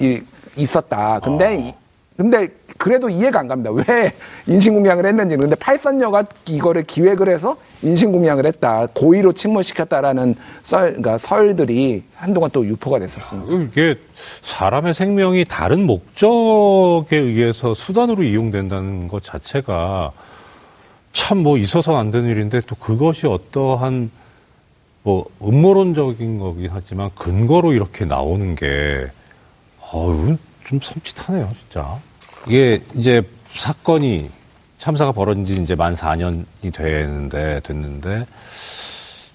이, 있었다. 근데
아.
이- 근데 그래도 이해가 안 갑니다. 왜 [LAUGHS] 인신공양을 했는지는. 근데 팔선녀가 이거를 기획을 해서 인신공양을 했다. 고의로 침몰시켰다라는 썰, 그러니까 설들이 한동안 또 유포가 됐었습니다.
이게 사람의 생명이 다른 목적에 의해서 수단으로 이용된다는 것 자체가 참 뭐 있어서는 안 되는 일인데 또 그것이 어떠한 뭐 음모론적인 거긴 하지만 근거로 이렇게 나오는 게 어우 좀 섬찟하네요 진짜 이게 이제 사건이 참사가 벌어진 지 이제 만 4년이 되는데 됐는데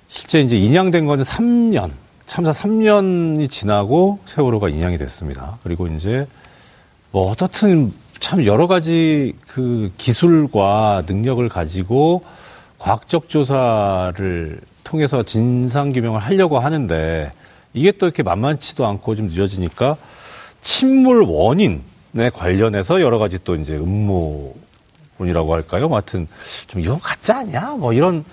실제 이제 인양된 건 3년, 참사 3년이 지나고 세월호가 인양이 됐습니다. 그리고 이제 뭐 어떻든 참 여러 가지 그 기술과 능력을 가지고 과학적 조사를 통해서 진상 규명을 하려고 하는데 이게 또 이렇게 만만치도 않고 좀 늦어지니까 침몰 원인에 관련해서 여러 가지 또 이제 음모론이라고 할까요? 뭐 하여튼 좀 이건 가짜 아니야? 뭐 이런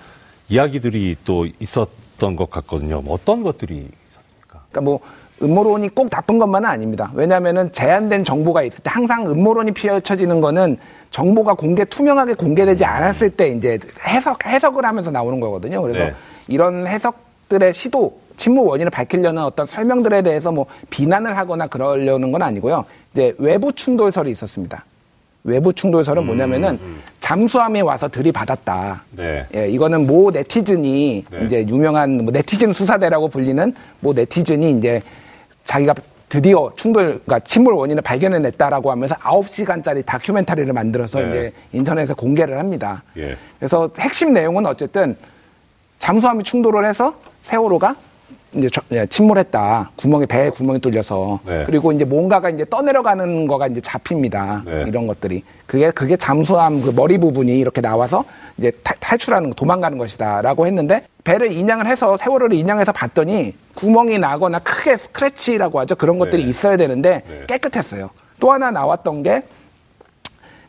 이야기들이 또 있었던 것 같거든요. 뭐 어떤 것들이 있었습니까?
그러니까 뭐 음모론이 꼭 나쁜 것만은 아닙니다. 왜냐하면은 제한된 정보가 있을 때 항상 음모론이 피어쳐지는 거는 정보가 공개 투명하게 공개되지 않았을 때 이제 해석 해석을 하면서 나오는 거거든요. 그래서
네.
이런 해석들의 시도 침몰 원인을 밝히려는 어떤 설명들에 대해서 뭐 비난을 하거나 그러려는 건 아니고요. 이제 외부 충돌설이 있었습니다. 외부 충돌설은 뭐냐면은 잠수함이 와서 들이받았다.
네.
예, 이거는 모 네티즌이
네.
이제 유명한 뭐 네티즌 수사대라고 불리는 모 네티즌이 이제 자기가 드디어 충돌, 그러니까 침몰 원인을 발견해냈다라고 하면서 9시간짜리 다큐멘터리를 만들어서
네.
이제 인터넷에 공개를 합니다.
예.
그래서 핵심 내용은 어쨌든 잠수함이 충돌을 해서 세월호가 이제 저- 예, 침몰했다. 구멍에 배에 구멍이 뚫려서
네.
그리고 이제 뭔가가 이제 떠내려가는 거가 이제 잡힙니다.
네.
이런 것들이 그게 그게 잠수함 그 머리 부분이 이렇게 나와서 이제 탈, 탈출하는 거, 도망가는 것이다라고 했는데 배를 인양을 해서 세월호를 인양해서 봤더니 구멍이 나거나 크게 스크래치라고 하죠. 그런 것들이
네.
있어야 되는데
네.
깨끗했어요. 또 하나 나왔던 게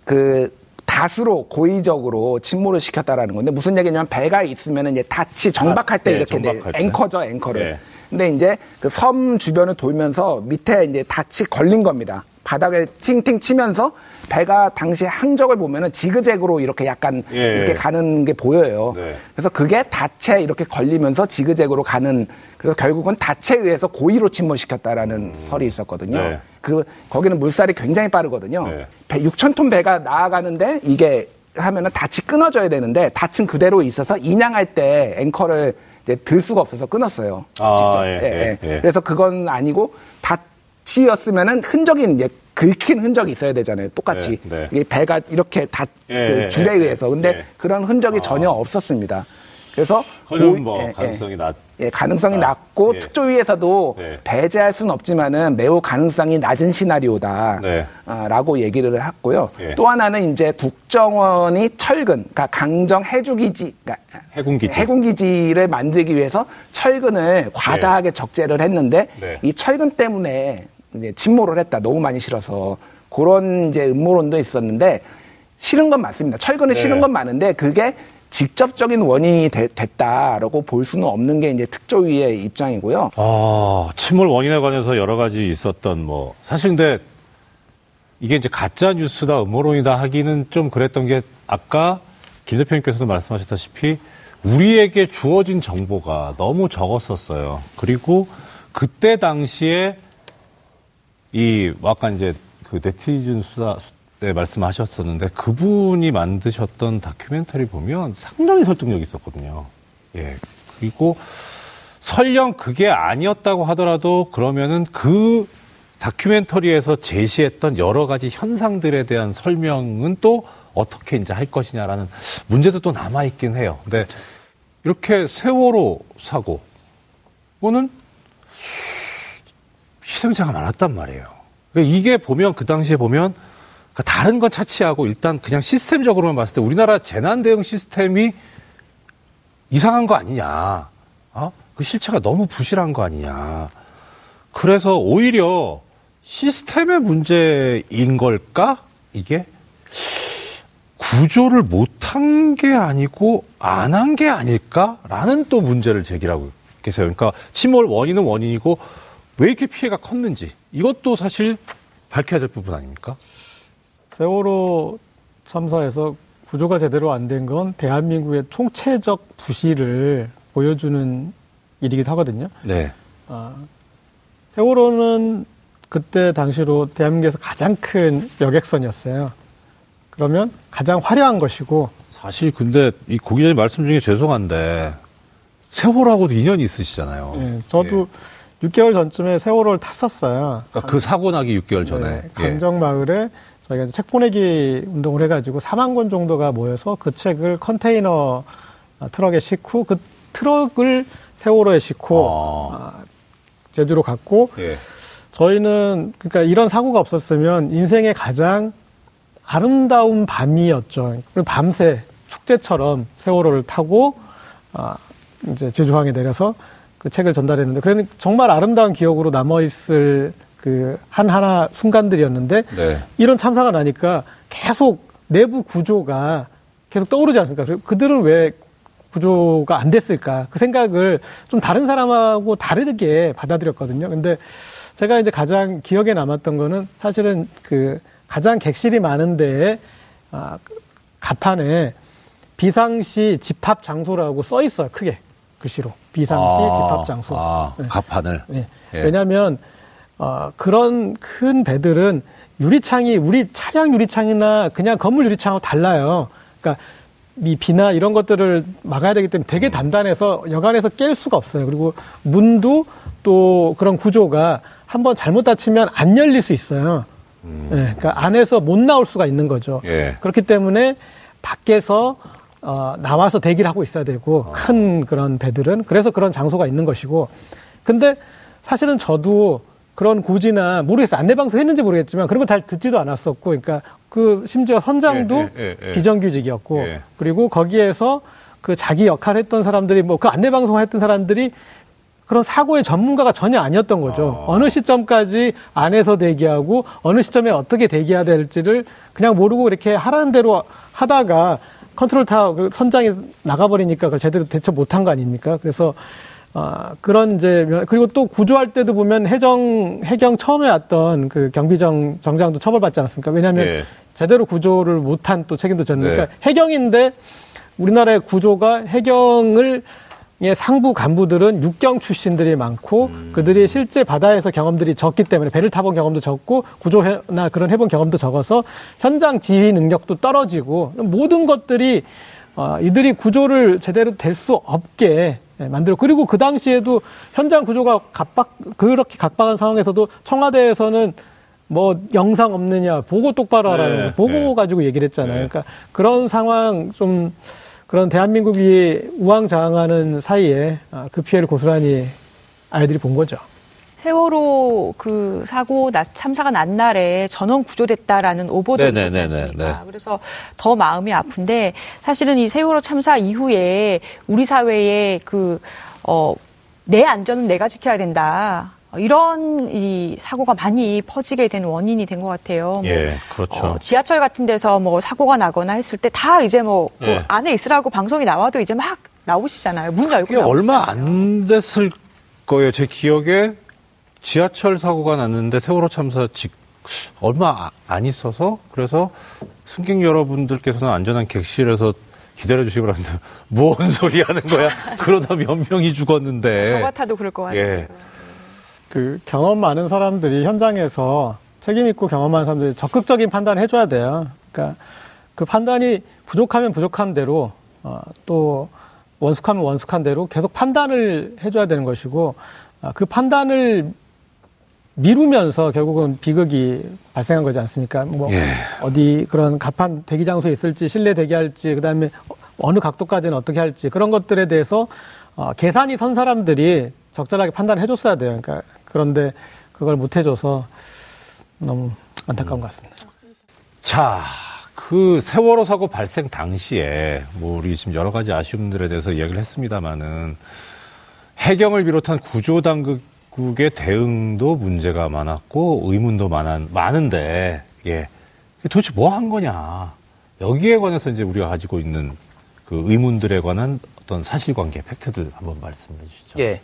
그 다수로 고의적으로 침몰을 시켰다라는 건데 무슨 얘기냐면 배가 있으면 이제 닻이 정박할 때
네,
이렇게 내-
정박할 때.
앵커죠 앵커를.
네.
근데 이제 그 섬 주변을 돌면서 밑에 이제 닻이 걸린 겁니다. 바닥에 팅팅 치면서 배가 당시 항적을 보면은 지그재그로 이렇게 약간
예.
이렇게 가는 게 보여요.
네.
그래서 그게 닻에 이렇게 걸리면서 지그재그로 가는 그래서 결국은 닻에 의해서 고의로 침몰시켰다라는 설이 있었거든요.
네.
그 거기는 물살이 굉장히 빠르거든요.
네.
배 6천 톤 배가 나아가는데 이게 하면은 닻이 끊어져야 되는데 닻은 그대로 있어서 인양할 때 앵커를 이제 들 수가 없어서 끊었어요.
아,
직접.
예, 예, 예.
그래서 그건 아니고 닻이었으면은 흔적이 이제 긁힌 흔적이 있어야 되잖아요. 똑같이
네, 네.
이게 배가 이렇게 다
예,
그
예,
줄에
예,
의해서 근데
예.
그런 흔적이 전혀 없었습니다. 그래서
그건 뭐
예, 예.
가능성이 낮.
예, 가능성이
아,
낮고
예.
특조위에서도
네.
배제할 수는 없지만은 매우 가능성이 낮은 시나리오다.
네.
아, 라고 얘기를 했고요.
예.
또 하나는 이제 국정원이 철근, 그러니까 강정 해주기지, 그러니까
해군기지.
해군기지를 만들기 위해서 철근을 과다하게 적재를 했는데
네.
이 철근 때문에 이제 침몰을 했다. 너무 많이 실어서 그런 이제 음모론도 있었는데 실은 건 맞습니다. 철근을
네.
실은 건 많은데 그게 직접적인 원인이 되- 됐다라고 볼 수는 없는 게 이제 특조위의 입장이고요.
아, 침몰 원인에 관해서 여러 가지 있었던 뭐 사실 근데 이게 이제 가짜 뉴스다 음모론이다 하기는 좀 그랬던 게 아까 김 대표님께서도 말씀하셨다시피 우리에게 주어진 정보가 너무 적었었어요. 그리고 그때 당시에 이 아까 이제 그 네티즌 수사 때 말씀하셨었는데 그분이 만드셨던 다큐멘터리 보면 상당히 설득력이 있었거든요. 예. 그리고 설령 그게 아니었다고 하더라도 그러면은 그 다큐멘터리에서 제시했던 여러 가지 현상들에 대한 설명은 또 어떻게 이제 할 것이냐라는 문제도 또 남아있긴 해요. 근데 이렇게 세월호 사고, 이거는 희생자가 많았단 말이에요. 그러니까 이게 보면 그 당시에 보면 그러니까 다른 건 차치하고 일단 그냥 시스템적으로만 봤을 때 우리나라 재난 대응 시스템이 이상한 거 아니냐. 어? 그 실체가 너무 부실한 거 아니냐. 그래서 오히려 시스템의 문제인 걸까? 이게 구조를 못한 게 아니고 안 한 게 아닐까라는 또 문제를 제기하고 계세요. 그러니까 침몰 원인은 원인이고 왜 이렇게 피해가 컸는지 이것도 사실 밝혀야 될 부분 아닙니까?
세월호 참사에서 구조가 제대로 안 된 건 대한민국의 총체적 부실을 보여주는 일이기도 하거든요.
네.
아, 세월호는 그때 당시로 대한민국에서 가장 큰 여객선이었어요. 그러면 가장 화려한 것이고
사실 근데 이 고기자님 말씀 중에 죄송한데 세월하고도 인연이 있으시잖아요.
예, 저도 6개월 전쯤에 세월호를 탔었어요.
그러니까 그 사고 나기 6개월 전에.
네,
예.
강정마을에 저희가 이제 책 보내기 운동을 해가지고 4만 권 정도가 모여서 그 책을 컨테이너 아, 트럭에 싣고 그 트럭을 세월호에 싣고
아.
아, 제주로 갔고
예.
저희는 그러니까 이런 사고가 없었으면 인생의 가장 아름다운 밤이었죠. 밤새 축제처럼 세월호를 타고 아, 이제 제주항에 내려서 그 책을 전달했는데 그러니 정말 아름다운 기억으로 남아 있을 그 한 하나 순간들이었는데
네.
이런 참사가 나니까 계속 내부 구조가 계속 떠오르지 않습니까? 그들은 왜 구조가 안 됐을까? 그 생각을 좀 다른 사람하고 다르게 받아들였거든요. 근데 제가 이제 가장 기억에 남았던 거는 사실은 그 가장 객실이 많은 데에 아, 그 가판에 비상시 집합 장소라고 써 있어요. 크게 글씨로. 비상시
아,
집합 장소.
아,
네.
가판을.
네.
예.
왜냐하면 어, 그런 큰 배들은 유리창이 우리 차량 유리창이나 그냥 건물 유리창하고 달라요. 그러니까 이 비나 이런 것들을 막아야 되기 때문에 되게 단단해서 여간에서 깰 수가 없어요. 그리고 문도 또 그런 구조가 한번 잘못 닫히면 안 열릴 수 있어요. 예, 그러니까 안에서 못 나올 수가 있는 거죠.
예.
그렇기 때문에 밖에서 어, 나와서 대기를 하고 있어야 되고 큰 그런 배들은 그래서 그런 장소가 있는 것이고 근데 사실은 저도 그런 고지나 모르겠어요 안내방송 했는지 모르겠지만 그런 거 잘 듣지도 않았었고 그러니까 그 심지어 선장도
예, 예, 예, 예.
비정규직이었고
예.
그리고 거기에서 그 자기 역할 했던 사람들이 뭐 그 안내방송 했던 사람들이 그런 사고의 전문가가 전혀 아니었던 거죠. 어느 시점까지 안에서 대기하고 어느 시점에 어떻게 대기해야 될지를 그냥 모르고 이렇게 하라는 대로 하다가 컨트롤 타워 그 선장이 나가버리니까 그걸 제대로 대처 못한 거 아닙니까? 그래서 아, 그런 이제 그리고 또 구조할 때도 보면 해정 해경 처음에 왔던 그 경비정 정장도 처벌받지 않았습니까? 왜냐하면
예.
제대로 구조를 못한 또 책임도 졌는
네.
그러니까 해경인데 우리나라의 구조가 해경을 의 상부 간부들은 육경 출신들이 많고 그들이 실제 바다에서 경험들이 적기 때문에 배를 타본 경험도 적고 구조나 그런 해본 경험도 적어서 현장 지휘 능력도 떨어지고 모든 것들이 어, 이들이 구조를 제대로 될 수 없게 예, 만들어 그리고 그 당시에도 현장 구조가 각박 그렇게 각박한 상황에서도 청와대에서는 뭐 영상 없느냐 보고 똑바로 하라는
네,
거 보고
네.
가지고 얘기를 했잖아요.
네.
그러니까 그런 상황 좀 그런 대한민국이 우왕좌왕하는 사이에 아, 그 피해를 고스란히 아이들이 본 거죠.
세월호 그 사고 나- 참사가 난 날에 전원 구조됐다라는 오보도 있었지
네네네네,
않습니까?
네.
그래서 더 마음이 아픈데 사실은 이 세월호 참사 이후에 우리 사회에 그, 어, 내 안전은 내가 지켜야 된다. 어, 이런 이 사고가 많이 퍼지게 된 원인이 된 것 같아요. 뭐
예, 그렇죠.
어, 지하철 같은 데서 뭐 사고가 나거나 했을 때 다 이제 뭐그
예.
안에 있으라고 방송이 나와도 이제 막 나오시잖아요. 문 열고
얼마 안 됐을 거예요. 제 기억에 지하철 사고가 났는데 세월호 참사 직 얼마 아- 안 있어서 그래서 승객 여러분들께서는 안전한 객실에서 기다려 주시기 바랍니다. [LAUGHS] 뭔 소리 하는 거야? 그러다 몇 명이 죽었는데. [LAUGHS]
저 같아도 그럴 것 같아요.
예.
그 경험 많은 사람들이 현장에서 책임 있고 경험 많은 사람들이 적극적인 판단을 해줘야 돼요. 그러니까 그 판단이 부족하면 부족한 대로 어, 또 원숙하면 원숙한 대로 계속 판단을 해줘야 되는 것이고 아, 그 판단을 미루면서 결국은 비극이 발생한 거지 않습니까? 뭐
예.
어디 그런 갑판 대기 장소에 있을지 실내 대기할지 그다음에 어느 각도까지는 어떻게 할지 그런 것들에 대해서 어, 계산이 선 사람들이 적절하게 판단을 해줬어야 돼요. 그러니까 그런데 그걸 못 해줘서 너무 안타까운 것 같습니다.
자, 그 세월호 사고 발생 당시에 뭐 우리 지금 여러 가지 아쉬움들에 대해서 이야기를 했습니다마는 해경을 비롯한 구조 당국 의 대응도 문제가 많았고 의문도 많은 많은데 예 도대체 뭐 한 거냐 여기에 관해서 이제 우리가 가지고 있는 그 의문들에 관한 어떤 사실관계 팩트들 한번 말씀해 주시죠.
예.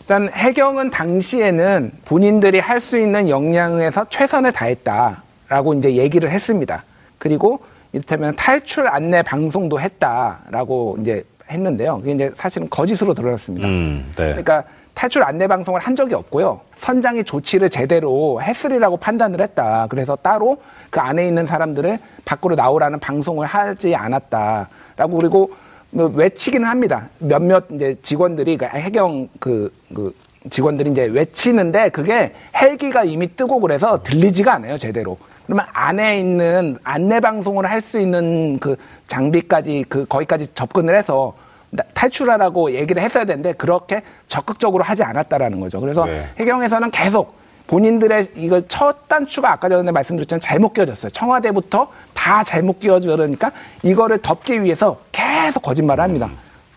일단 해경은 당시에는 본인들이 할 수 있는 역량에서 최선을 다했다라고 이제 얘기를 했습니다. 그리고 이를테면 탈출 안내 방송도 했다라고 이제 했는데요. 그게 이제 사실은 거짓으로 드러났습니다.
음, 네.
그러니까 탈출 안내 방송을 한 적이 없고요. 선장이 조치를 제대로 했으리라고 판단을 했다. 그래서 따로 그 안에 있는 사람들을 밖으로 나오라는 방송을 하지 않았다라고 그리고 뭐 외치기는 합니다. 몇몇 이제 직원들이 그 해경 그, 그 직원들이 이제 외치는데 그게 헬기가 이미 뜨고 그래서 들리지가 않아요 제대로. 그러면 안에 있는 안내 방송을 할 수 있는 그 장비까지 그 거기까지 접근을 해서 나- 탈출하라고 얘기를 했어야 되는데 그렇게 적극적으로 하지 않았다라는 거죠. 그래서
네.
해경에서는 계속 본인들의 이걸 첫 단추가 아까 전에 말씀드렸지만 잘못 끼워졌어요. 청와대부터 다 잘못 끼워져 그러니까 이거를 덮기 위해서 계속 거짓말을 합니다.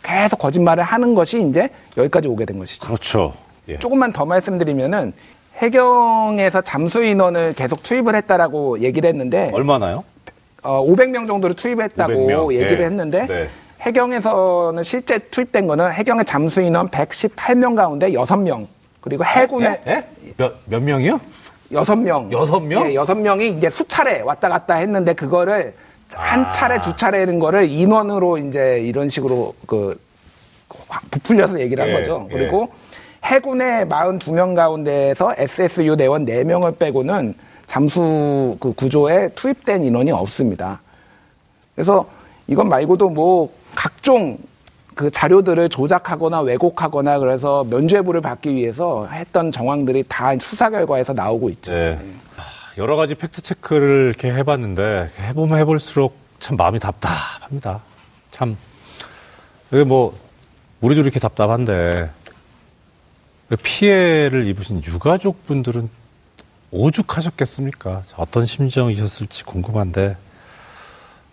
계속 거짓말을 하는 것이 이제 여기까지 오게 된 것이죠.
그렇죠. 예.
조금만 더 말씀드리면은 해경에서 잠수 인원을 계속 투입을 했다라고 얘기를 했는데
얼마나요?
어, 500명 정도를 투입했다고
500명?
얘기를
예.
했는데
네.
해경에서는 실제 투입된 거는 해경의 잠수 인원 118명 가운데 6명 그리고 해군의
예? 예? 몇, 몇 명이요?
여섯 명.
여섯 명?
예, 여섯 명이 이제 수차례 왔다 갔다 했는데 그거를 한
아.
차례 두 차례 하는 거를 인원으로 이제 이런 식으로 그확 부풀려서 얘기를 한
예,
거죠.
예.
그리고 해군의 42명 가운데에서 SSU 대원 4명을 빼고는 잠수 그 구조에 투입된 인원이 없습니다. 그래서 이것 말고도 뭐 각종 그 자료들을 조작하거나 왜곡하거나 그래서 면죄부를 받기 위해서 했던 정황들이 다 수사 결과에서 나오고 있죠.
네. 아, 여러 가지 팩트 체크를 이렇게 해봤는데 해보면 해볼수록 참 마음이 답답합니다. 참 이게 뭐 우리도 이렇게 답답한데 그 피해를 입으신 유가족 분들은 오죽하셨겠습니까? 어떤 심정이셨을지 궁금한데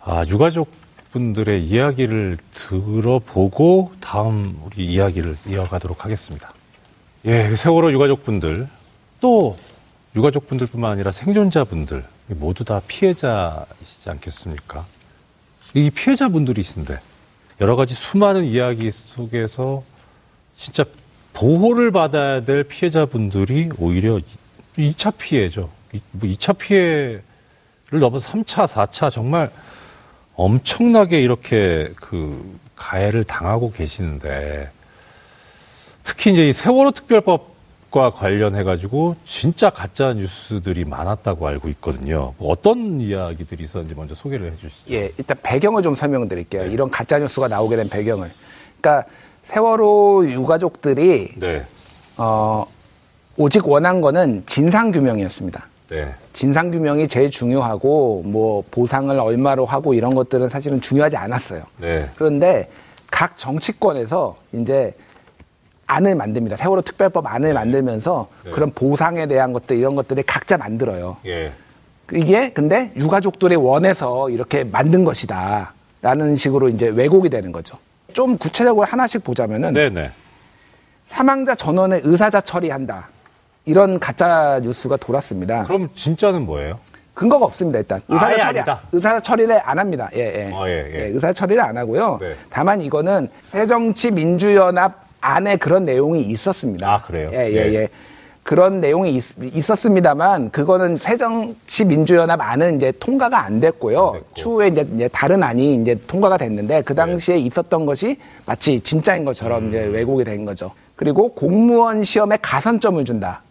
아 유가족 분들의 이야기를 들어보고 다음 우리 이야기를 이어가도록 하겠습니다. 예, 그 세월호 유가족분들 또 유가족분들뿐만 아니라 생존자분들 모두 다 피해자이시지 않겠습니까? 이 피해자분들이신데 여러 가지 수많은 이야기 속에서 진짜 보호를 받아야 될 피해자분들이 오히려 2차 피해죠. 2차 뭐 피해를 넘어서 3차, 4차 정말 엄청나게 이렇게 그 가해를 당하고 계시는데 특히 이제 이 세월호 특별법과 관련해 가지고 진짜 가짜 뉴스들이 많았다고 알고 있거든요. 뭐 어떤 이야기들이 있었는지 먼저 소개를 해 주시죠.
예, 일단 배경을 좀 설명드릴게요.
네.
이런 가짜 뉴스가 나오게 된 배경을. 그러니까 세월호 유가족들이
네.
어 오직 원한 거는 진상 규명이었습니다.
네.
진상 규명이 제일 중요하고 뭐 보상을 얼마로 하고 이런 것들은 사실은 중요하지 않았어요.
네.
그런데 각 정치권에서 이제 안을 만듭니다. 세월호 특별법 안을 만들면서
네.
그런 보상에 대한 것들 이런 것들을 각자 만들어요.
예.
이게 근데 유가족들이 원해서 이렇게 만든 것이다. 라는 식으로 이제 왜곡이 되는 거죠. 좀 구체적으로 하나씩 보자면은
네, 네.
사망자 전원을 의사자 처리한다. 이런 가짜 뉴스가 돌았습니다.
그럼 진짜는 뭐예요?
근거가 없습니다, 일단. 의사자
아예
처리,
아니다.
의사자 처리를 안 합니다. 예, 예.
아, 예, 예.
의사자 처리를 안 하고요.
네.
다만 이거는 새정치 민주연합 안에 그런 내용이 있었습니다.
아, 그래요?
예, 예,
예.
예. 그런 내용이 있, 었습니다만 그거는 새정치 민주연합 안은 이제 통과가 안 됐고요.
안 됐고.
추후에 이제, 이제 다른 안이 이제 통과가 됐는데
네.
그 당시에 있었던 것이 마치 진짜인 것처럼
음.
이제 왜곡이 된 거죠. 그리고 공무원 시험에 가산점을 준다.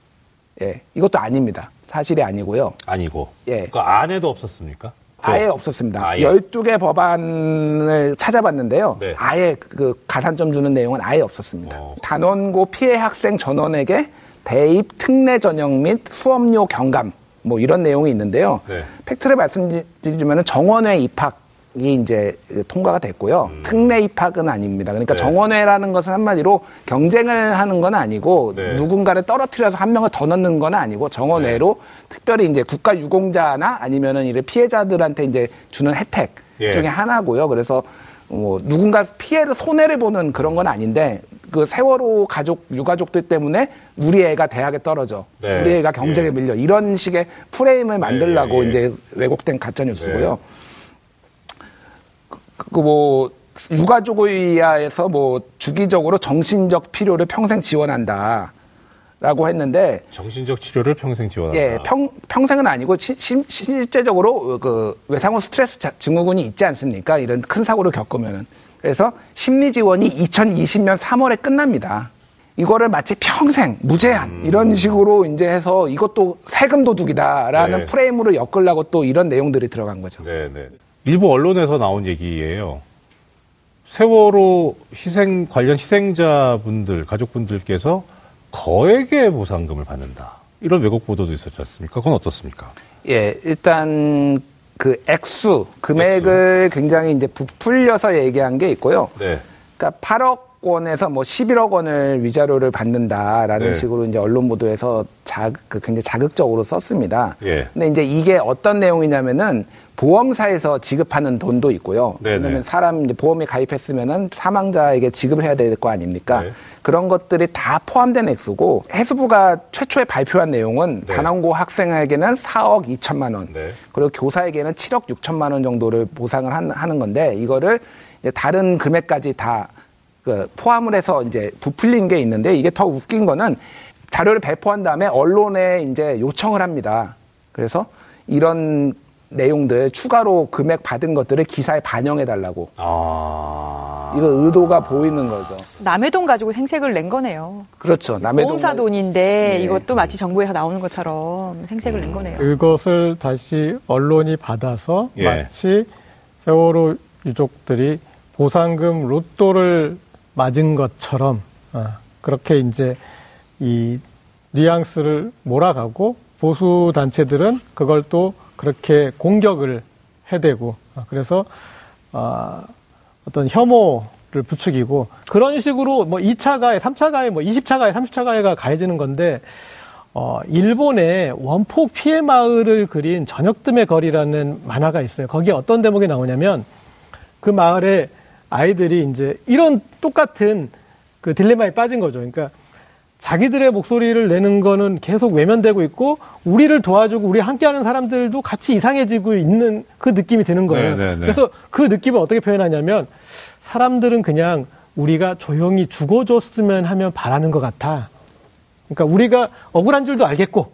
예, 이것도 아닙니다. 사실이 아니고요.
아니고.
예.
그 안에도 없었습니까?
아예
그-
없었습니다.
아예.
12개 법안을 찾아봤는데요.
네.
아예 그 가산점 주는 내용은 아예 없었습니다.
어.
단원고 피해 학생 전원에게 대입 특례 전형 및 수업료 경감 뭐 이런 내용이 있는데요.
네.
팩트를 말씀드리면 정원회 입학 이 이제 통과가 됐고요. 특례 입학은 아닙니다. 그러니까
음. 네.
정원회라는 것은 한마디로 경쟁을 하는 건 아니고
네.
누군가를 떨어뜨려서 한 명을 더 넣는 건 아니고 정원회로 특별히 이제 국가 유공자나 아니면은 이런 피해자들한테 이제 주는 혜택
예.
중에 하나고요. 그래서 뭐 누군가 피해를 손해를 보는 그런 건 아닌데 그 세월호 가족 유가족들 때문에 우리 애가 대학에 떨어져
네.
우리 애가 경쟁에
예.
밀려 이런 식의 프레임을 만들라고
예, 예.
이제 왜곡된 가짜 뉴스고요.
네.
그뭐뭐 주기적으로 정신적 필요를 평생 지원한다. 라고 했는데
정신적 치료를 평생 지원한다.
예, 평, 평생은 아니고 시- 시- 실제적으로 그 외상후 스트레스 자- 증후군이 있지 않습니까? 이런 큰 사고를 겪으면은. 그래서 심리 지원이 2020년 3월에 끝납니다. 이거를 마치 평생 무제한 이런 식으로 이제 해서 이것도 세금 도둑이다라는
네.
프레임으로 엮으려고 또 이런 내용들이 들어간 거죠.
네, 네. 일부 언론에서 나온 얘기예요. 세월호 희생 관련 희생자분들 가족분들께서 거액의 보상금을 받는다. 이런 왜곡 보도도 있었지 않습니까? 그건 어떻습니까?
예, 일단 그 액수 금액을 굉장히 이제 부풀려서 얘기한 게 있고요.
네.
그러니까 8억 원에서 뭐 11억 원을 위자료를 받는다라는
네.
식으로 이제 언론 보도에서 자, 그 굉장히 자극적으로 썼습니다.
예.
근데 이제 이게 어떤 내용이냐면은 보험사에서 지급하는 돈도 있고요.
네네.
왜냐면 사람 이제 보험에 가입했으면은 사망자에게 지급을 해야 될 거 아닙니까?
네.
그런 것들이 다 포함된 액수고 해수부가 최초에 발표한 내용은
네.
단원고 학생에게는 4억 2천만 원,
네.
그리고 교사에게는 7억 6천만 원 정도를 보상을 한- 하는 건데 이거를 이제 다른 금액까지 다 그 포함을 해서 이제 부풀린 게 있는데 이게 더 웃긴 거는 자료를 배포한 다음에 언론에 이제 요청을 합니다. 그래서 이런 내용들 추가로 금액 받은 것들을 기사에 반영해 달라고
아.
이거 의도가 보이는 거죠.
남의 돈 가지고 생색을 낸 거네요.
그렇죠. 남의
보험사
돈
돈인데
네.
이것도 마치 정부에서 나오는 것처럼 생색을 낸 거네요.
그것을 다시 언론이 받아서
예.
마치 세월호 유족들이 보상금 로또를 맞은 것처럼 아, 그렇게 이제 이 뉘앙스를 몰아가고 보수 단체들은 그걸 또 그렇게 공격을 해대고 아, 그래서 아, 어떤 혐오를 부추기고 그런 식으로 뭐 2차 가해, 3차 가해, 뭐 20차 가해, 30차 가해가 가해지는 건데 어, 일본의 원폭 피해 마을을 그린 저녁뜸의 거리라는 만화가 있어요. 거기에 어떤 대목이 나오냐면 그 마을에 아이들이 이제 이런 똑같은 그 딜레마에 빠진 거죠. 그러니까 자기들의 목소리를 내는 거는 계속 외면되고 있고 우리를 도와주고 우리 함께하는 사람들도 같이 이상해지고 있는 그 느낌이 드는 거예요.
네, 네, 네.
그래서 그 느낌을 어떻게 표현하냐면 사람들은 그냥 우리가 조용히 죽어줬으면 하면 바라는 것 같아. 그러니까 우리가 억울한 줄도 알겠고,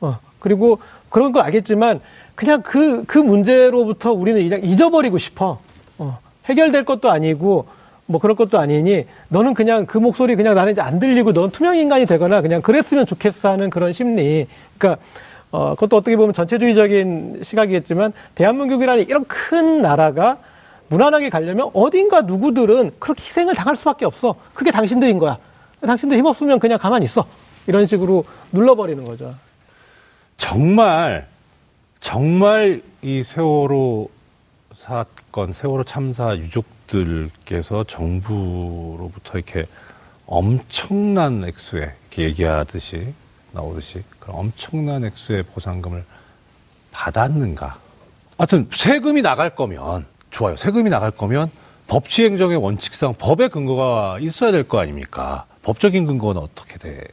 어, 그리고 그런 거 알겠지만 그냥 그, 그 문제로부터 우리는 그냥 잊어버리고 싶어. 어, 해결될 것도 아니고 뭐 그럴 것도 아니니 너는 그냥 그 목소리 그냥 나는 이제 안 들리고 넌 투명 인간이 되거나 그냥 그랬으면 좋겠어 하는 그런 심리. 그러니까 어, 그것도 어떻게 보면 전체주의적인 시각이겠지만 대한민국이라는 이런 큰 나라가 무난하게 가려면 어딘가 누구들은 그렇게 희생을 당할 수밖에 없어. 그게 당신들인 거야. 당신들 힘 없으면 그냥 가만히 있어. 이런 식으로 눌러버리는 거죠.
정말 정말 이 세월호 사건, 세월호 참사 유족들께서 정부로부터 이렇게 엄청난 액수의 이렇게 얘기하듯이 나오듯이 그런 엄청난 액수의 보상금을 받았는가? 하여튼 세금이 나갈 거면 좋아요. 세금이 나갈 거면 법치행정의 원칙상 법의 근거가 있어야 될 거 아닙니까? 법적인 근거는 어떻게 됩니까?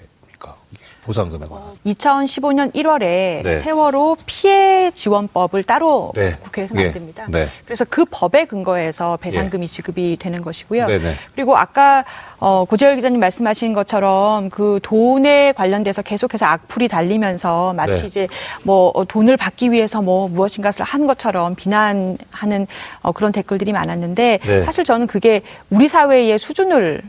보상금에 관한.
2015년 1월에
네.
세월호 피해 지원법을 따로
네.
국회에서
예.
만듭니다.
네.
그래서 그 법에 근거해서 배상금이 지급이 되는 것이고요.
네네.
그리고 아까 어, 고재열 기자님 말씀하신 것처럼 그 돈에 관련돼서 계속해서 악플이 달리면서 마치
네.
이제 뭐 어, 돈을 받기 위해서 뭐 무엇인가를 한 것처럼 비난하는 어, 그런 댓글들이 많았는데
네.
사실 저는 그게 우리 사회의 수준을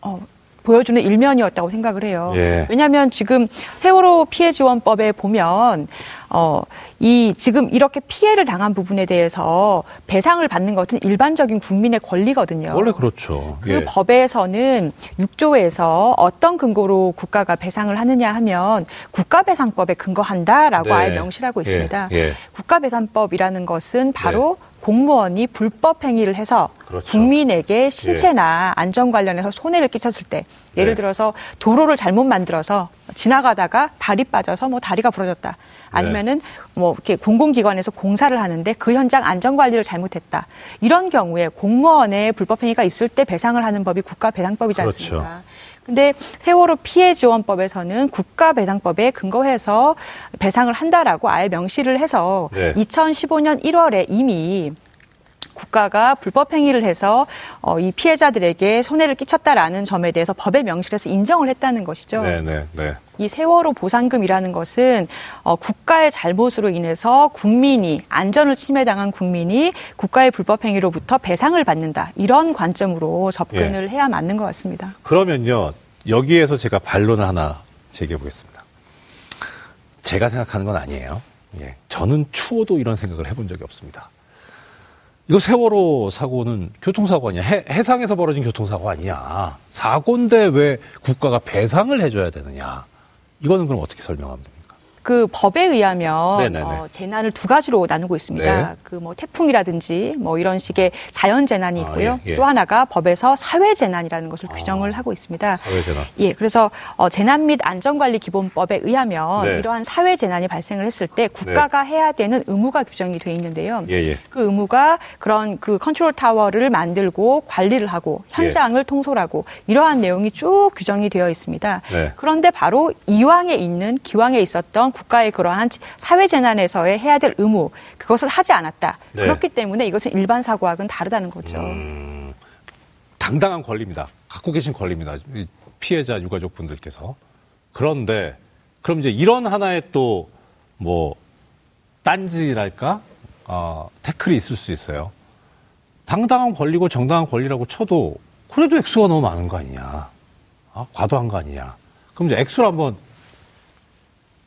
어, 보여주는 일면이었다고 생각을 해요.
예.
왜냐하면 지금 세월호 피해 지원법에 보면 어, 이 지금 이렇게 피해를 당한 부분에 대해서 배상을 받는 것은 일반적인 국민의 권리거든요.
원래 그렇죠.
그
예.
법에서는 6조에서 어떤 근거로 국가가 배상을 하느냐 하면 국가배상법에 근거한다라고
네.
아예 명시를 하고 있습니다.
예, 예.
국가배상법이라는 것은 바로 공무원이 불법 행위를 해서
그렇죠.
국민에게 신체나 안전 관련해서 손해를 끼쳤을 때 예를
네.
들어서 도로를 잘못 만들어서 지나가다가 발이 빠져서 뭐 다리가 부러졌다. 아니면은 뭐 이렇게 공공기관에서 공사를 하는데 그 현장 안전 관리를 잘못했다. 이런 경우에 공무원의 불법 행위가 있을 때 배상을 하는 법이 국가 배상법이지
그렇죠.
않습니까? 근데 세월호 피해 지원법에서는 국가 배상법에 근거해서 배상을 한다라고 아예 명시를 해서
네.
2015년 1월에 이미 국가가 불법 행위를 해서 어, 이 피해자들에게 손해를 끼쳤다라는 점에 대해서 법에 명시해서 인정을 했다는 것이죠.
네, 네, 네.
이 세월호 보상금이라는 것은 어, 국가의 잘못으로 인해서 국민이 안전을 침해당한 국민이 국가의 불법 행위로부터 배상을 받는다 이런 관점으로 접근을 해야 맞는 것 같습니다.
그러면요, 여기에서 제가 반론을 하나 제기해 보겠습니다. 제가 생각하는 건 아니에요. 예. 저는 추워도 이런 생각을 해본 적이 없습니다. 이거 세월호 사고는 교통사고 아니야. 해, 해상에서 벌어진 교통사고 아니야. 사고인데 왜 국가가 배상을 해줘야 되느냐. 이거는 그럼 어떻게 설명하면 됩니까?
그 법에 의하면
네네네.
어, 재난을 두 가지로 나누고 있습니다.
네.
그뭐 태풍이라든지 뭐 이런 식의 자연 재난이
아,
있고요.
예, 예.
또 하나가 법에서 사회 재난이라는 것을
아.
규정을 하고 있습니다.
사회 재난.
예, 그래서 어, 재난 및 안전관리 기본법에 의하면
네.
이러한 사회 재난이 발생을 했을 때 국가가 해야 되는 의무가 규정이 돼 있는데요.
예, 예.
그 의무가 그런 그 컨트롤 타워를 만들고 관리를 하고
예.
현장을 통솔하고 이러한 내용이 쭉 규정이 되어 있습니다.
네.
그런데 바로 이왕에 있는 기왕에 있었던 국가의 그러한 사회 재난에서의 해야 될 의무 그것을 하지 않았다.
네.
그렇기 때문에 이것은 일반 사고와는 다르다는 거죠.
음, 당당한 권리입니다. 갖고 계신 권리입니다. 이 피해자 유가족 분들께서. 그런데 그럼 이제 이런 하나의 또 뭐 딴지랄까 어, 태클이 있을 수 있어요. 당당한 권리고 정당한 권리라고 쳐도 그래도 액수가 너무 많은 거 아니냐? 아, 과도한 거 아니냐? 그럼 이제 액수를 한번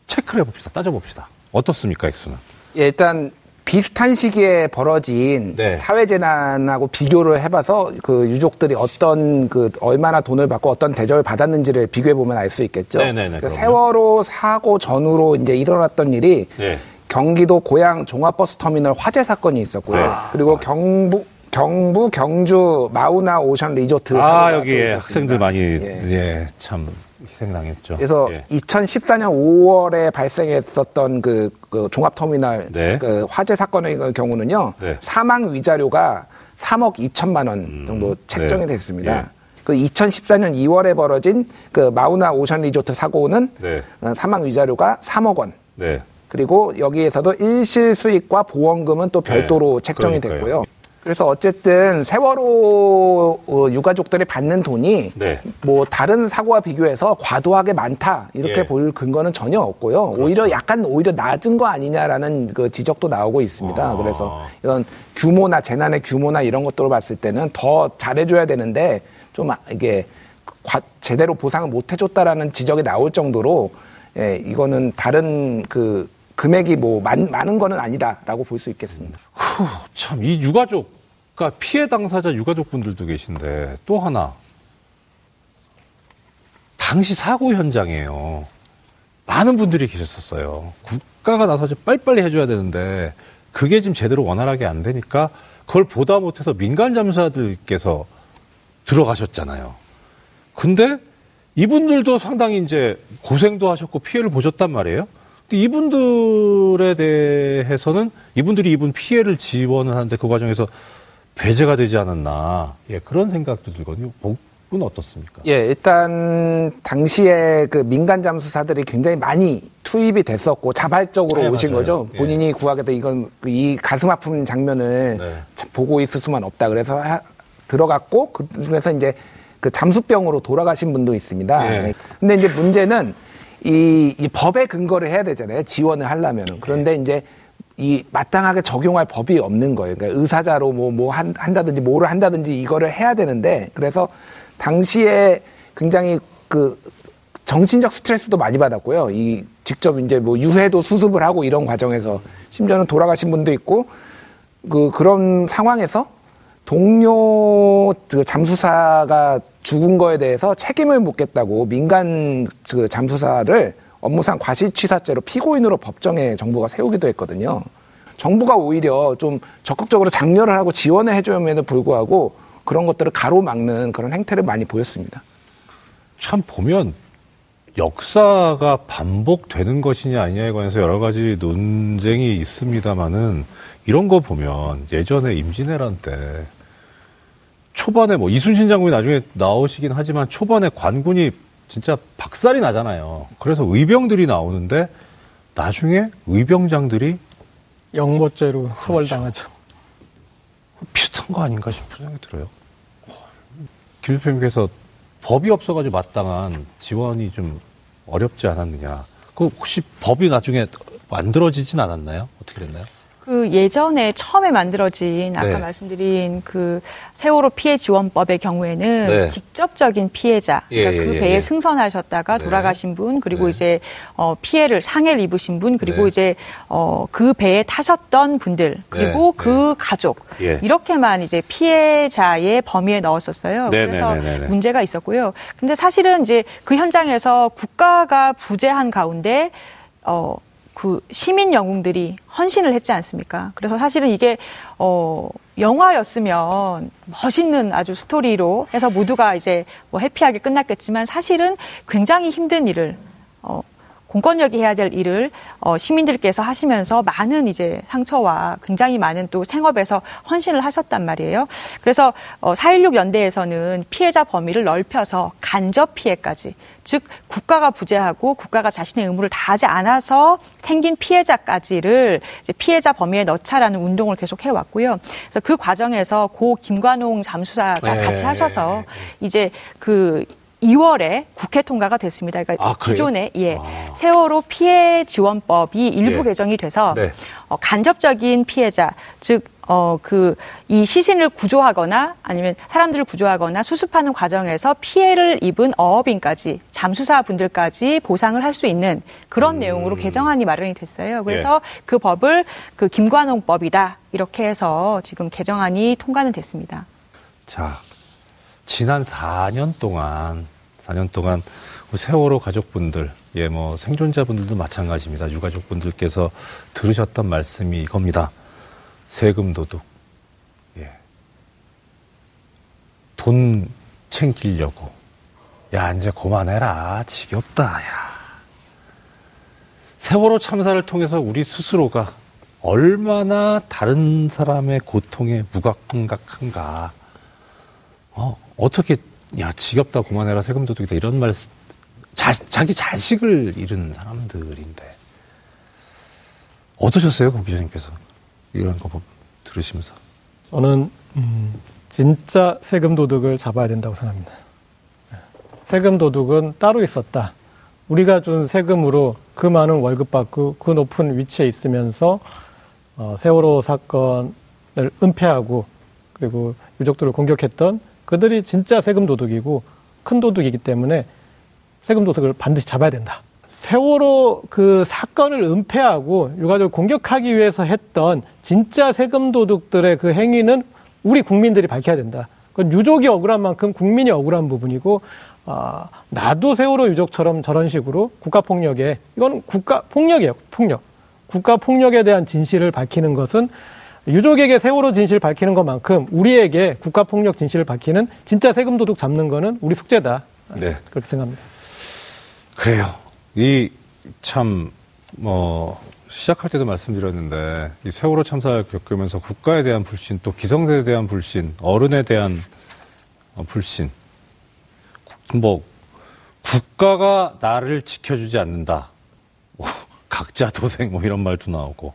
체크를 해봅시다. 따져봅시다. 어떻습니까, 액수는?
예, 일단 비슷한 시기에 벌어진
네.
사회 재난하고 비교를 해봐서 그 유족들이 어떤 그 얼마나 돈을 받고 어떤 대접을 받았는지를 비교해 보면 알 수 있겠죠.
네네네,
그
그럼요.
세월호 사고 전후로 이제 일어났던 일이
네.
경기도 고양 종합버스 터미널 화재 사건이 있었고요.
네.
그리고 경북 경부 경주 마우나 오션 리조트
아,
있었습니다.
학생들 많이,
예.
예, 참, 희생당했죠.
그래서
예.
2014년 5월에 발생했었던 그, 그 종합터미널
네.
그 화재 사건의 경우는요
네.
사망 위자료가 3억 2천만 원 정도
음,
책정이
네.
됐습니다.
예.
그 2014년 2월에 벌어진 그 마우나 오션 리조트 사고는
네.
어, 사망 위자료가 3억 원.
네.
그리고 여기에서도 일실 수익과 보험금은 또 별도로
네,
책정이
그러니까요.
됐고요. 그래서 어쨌든 세월호 어, 유가족들이 받는 돈이
네.
뭐 다른 사고와 비교해서 과도하게 많다 이렇게
예. 그렇죠.
볼 근거는 전혀 없고요. 오히려 약간 오히려 낮은 거 아니냐라는 그 지적도 나오고 있습니다.
아.
그래서 이런 규모나 재난의 규모나 이런 것들을 봤을 때는 더 잘해줘야 되는데 좀 아- 이게 과- 제대로 보상을 못 해줬다라는 지적이 나올 정도로 예, 이거는 다른 그 금액이 뭐 많, 많은 거는 아니다라고 볼 수 있겠습니다.
후, 참, 이 유가족, 그러니까 피해 당사자 유가족분들도 계신데 또 하나. 당시 사고 현장이에요. 많은 분들이 계셨었어요. 국가가 나서 좀 빨리빨리 해줘야 되는데 그게 지금 제대로 원활하게 안 되니까 그걸 보다 못해서 민간 잠수사들께서 들어가셨잖아요. 근데 이분들도 상당히 이제 고생도 하셨고 피해를 보셨단 말이에요. 근데 이분들에 대해서는 이분들이 입은 피해를 지원을 하는데 그 과정에서 배제가 되지 않았나. 예, 그런 생각도 들거든요. 복은 어떻습니까?
예, 일단 당시에 그 민간 잠수사들이 굉장히 많이 투입이 됐었고 자발적으로
네,
오신
맞아요.
거죠.
예.
본인이 구하겠다 이건 그이 가슴 아픈 장면을
네.
참 보고 있을 수만 없다. 그래서 하- 들어갔고 그 중에서 이제 그 잠수병으로 돌아가신 분도 있습니다.
예.
네. 근데 이제 문제는 이, 이 법에 근거를 해야 되잖아요. 지원을 하려면은. 그런데
예.
이제 이 마땅하게 적용할 법이 없는 거예요. 그러니까 의사자로 뭐, 뭐 한, 한다든지 뭐를 한다든지 이거를 해야 되는데 그래서 당시에 굉장히 그 정신적 스트레스도 많이 받았고요. 이 직접 이제 뭐 유해도 수습을 하고 이런 과정에서 심지어는 돌아가신 분도 있고 그 그런 상황에서 동료 그 잠수사가 죽은 거에 대해서 책임을 묻겠다고 민간 그 잠수사를 업무상 과실치사죄로 피고인으로 법정에 정부가 세우기도 했거든요. 정부가 오히려 좀 적극적으로 장려를 하고 지원을 해줘야에도 불구하고 그런 것들을 가로막는 그런 행태를 많이 보였습니다.
참 보면 역사가 반복되는 것이냐 아니냐에 관해서 여러 가지 논쟁이 있습니다만은 이런 거 보면 예전에 임진왜란 때 초반에 뭐 이순신 장군이 나중에 나오시긴 하지만 초반에 관군이 진짜 박살이 나잖아요. 그래서 의병들이 나오는데 나중에 의병장들이
영모죄로 처벌당하죠.
비슷한 거 아닌가 싶은 생각이 들어요. 김 대표님께서 법이 없어가지고 마땅한 지원이 좀 어렵지 않았느냐. 그 혹시 법이 나중에 만들어지진 않았나요? 어떻게 됐나요?
그 예전에 처음에 만들어진 아까
네.
말씀드린 그 세월호 피해 지원법의 경우에는
네.
직접적인 피해자,
예,
그러니까
예,
그
예,
배에
예.
승선하셨다가
네.
돌아가신 분, 그리고
네.
이제 어 피해를 상해를 입으신 분, 그리고
네.
이제 어그 배에 타셨던 분들, 그리고
네,
그 가족
예.
이렇게만 이제 피해자의 범위에 넣었었어요.
네,
그래서. 문제가 있었고요. 근데 사실은 이제 그 현장에서 국가가 부재한 가운데 어, 그 시민 영웅들이 헌신을 했지 않습니까? 그래서 사실은 이게 어, 영화였으면 멋있는 아주 스토리로 해서 모두가 이제 뭐 해피하게 끝났겠지만 사실은 굉장히 힘든 일을 어, 공권력이 해야 될 일을 어, 시민들께서 하시면서 많은 이제 상처와 굉장히 많은 또 생업에서 헌신을 하셨단 말이에요. 그래서 어, 4.16 연대에서는 피해자 범위를 넓혀서 간접 피해까지 즉 국가가 부재하고 국가가 자신의 의무를 다하지 않아서 생긴 피해자까지를 이제 피해자 범위에 넣자라는 운동을 계속 해왔고요. 그래서 그 과정에서 고 김관홍 잠수사가
네.
같이 하셔서 이제 그 2월에 국회 통과가 됐습니다. 그러니까
아?
기존에 예
아.
세월호 피해 지원법이 일부
예.
개정이 돼서
네.
어, 간접적인 피해자 즉 어, 그, 이 시신을 구조하거나 아니면 사람들을 구조하거나 수습하는 과정에서 피해를 입은 어업인까지 잠수사 분들까지 보상을 할 수 있는 그런 내용으로 개정안이 마련이 됐어요. 그래서 그 법을 그 김관홍법이다. 이렇게 해서 지금 개정안이 통과는 됐습니다.
자, 지난 4년 동안, 4년 동안 세월호 가족분들, 예, 뭐 생존자분들도 마찬가지입니다. 유가족분들께서 들으셨던 말씀이 이겁니다. 세금 도둑, 예. 돈 챙기려고. 야, 이제 그만해라. 지겹다, 야. 세월호 참사를 통해서 우리 스스로가 얼마나 다른 사람의 고통에 무감각한가. 어, 어떻게 야 지겹다 그만해라 세금 도둑이다 이런 말 자, 자기 자식을 잃은 사람들인데 어떠셨어요, 고 기자님께서 이런 거 들으시면서?
저는 음, 진짜 세금 도둑을 잡아야 된다고 생각합니다. 네. 세금 도둑은 따로 있었다. 우리가 준 세금으로 그 많은 월급 받고 그 높은 위치에 있으면서 어, 세월호 사건을 은폐하고 그리고 유족들을 공격했던 그들이 진짜 세금 도둑이고 큰 도둑이기 때문에 세금 도둑을 반드시 잡아야 된다. 세월호 그 사건을 은폐하고 유가족을 공격하기 위해서 했던 진짜 세금 도둑들의 그 행위는 우리 국민들이 밝혀야 된다. 그건 유족이 억울한 만큼 국민이 억울한 부분이고 아, 나도 세월호 유족처럼 저런 식으로 국가 폭력에 이건 국가 폭력이에요. 폭력. 국가 폭력에 대한 진실을 밝히는 것은 유족에게 세월호 진실을 밝히는 것만큼 우리에게 국가 폭력 진실을 밝히는 진짜 세금 도둑 잡는 거는 우리 숙제다. 네. 그렇게 생각합니다.
그래요. 이 참 뭐 시작할 때도 말씀드렸는데 이 세월호 참사를 겪으면서 국가에 대한 불신 또 기성세에 대한 불신 어른에 대한 어, 불신 뭐 국가가 나를 지켜주지 않는다 뭐, [LAUGHS] 각자 도생 뭐 이런 말도 나오고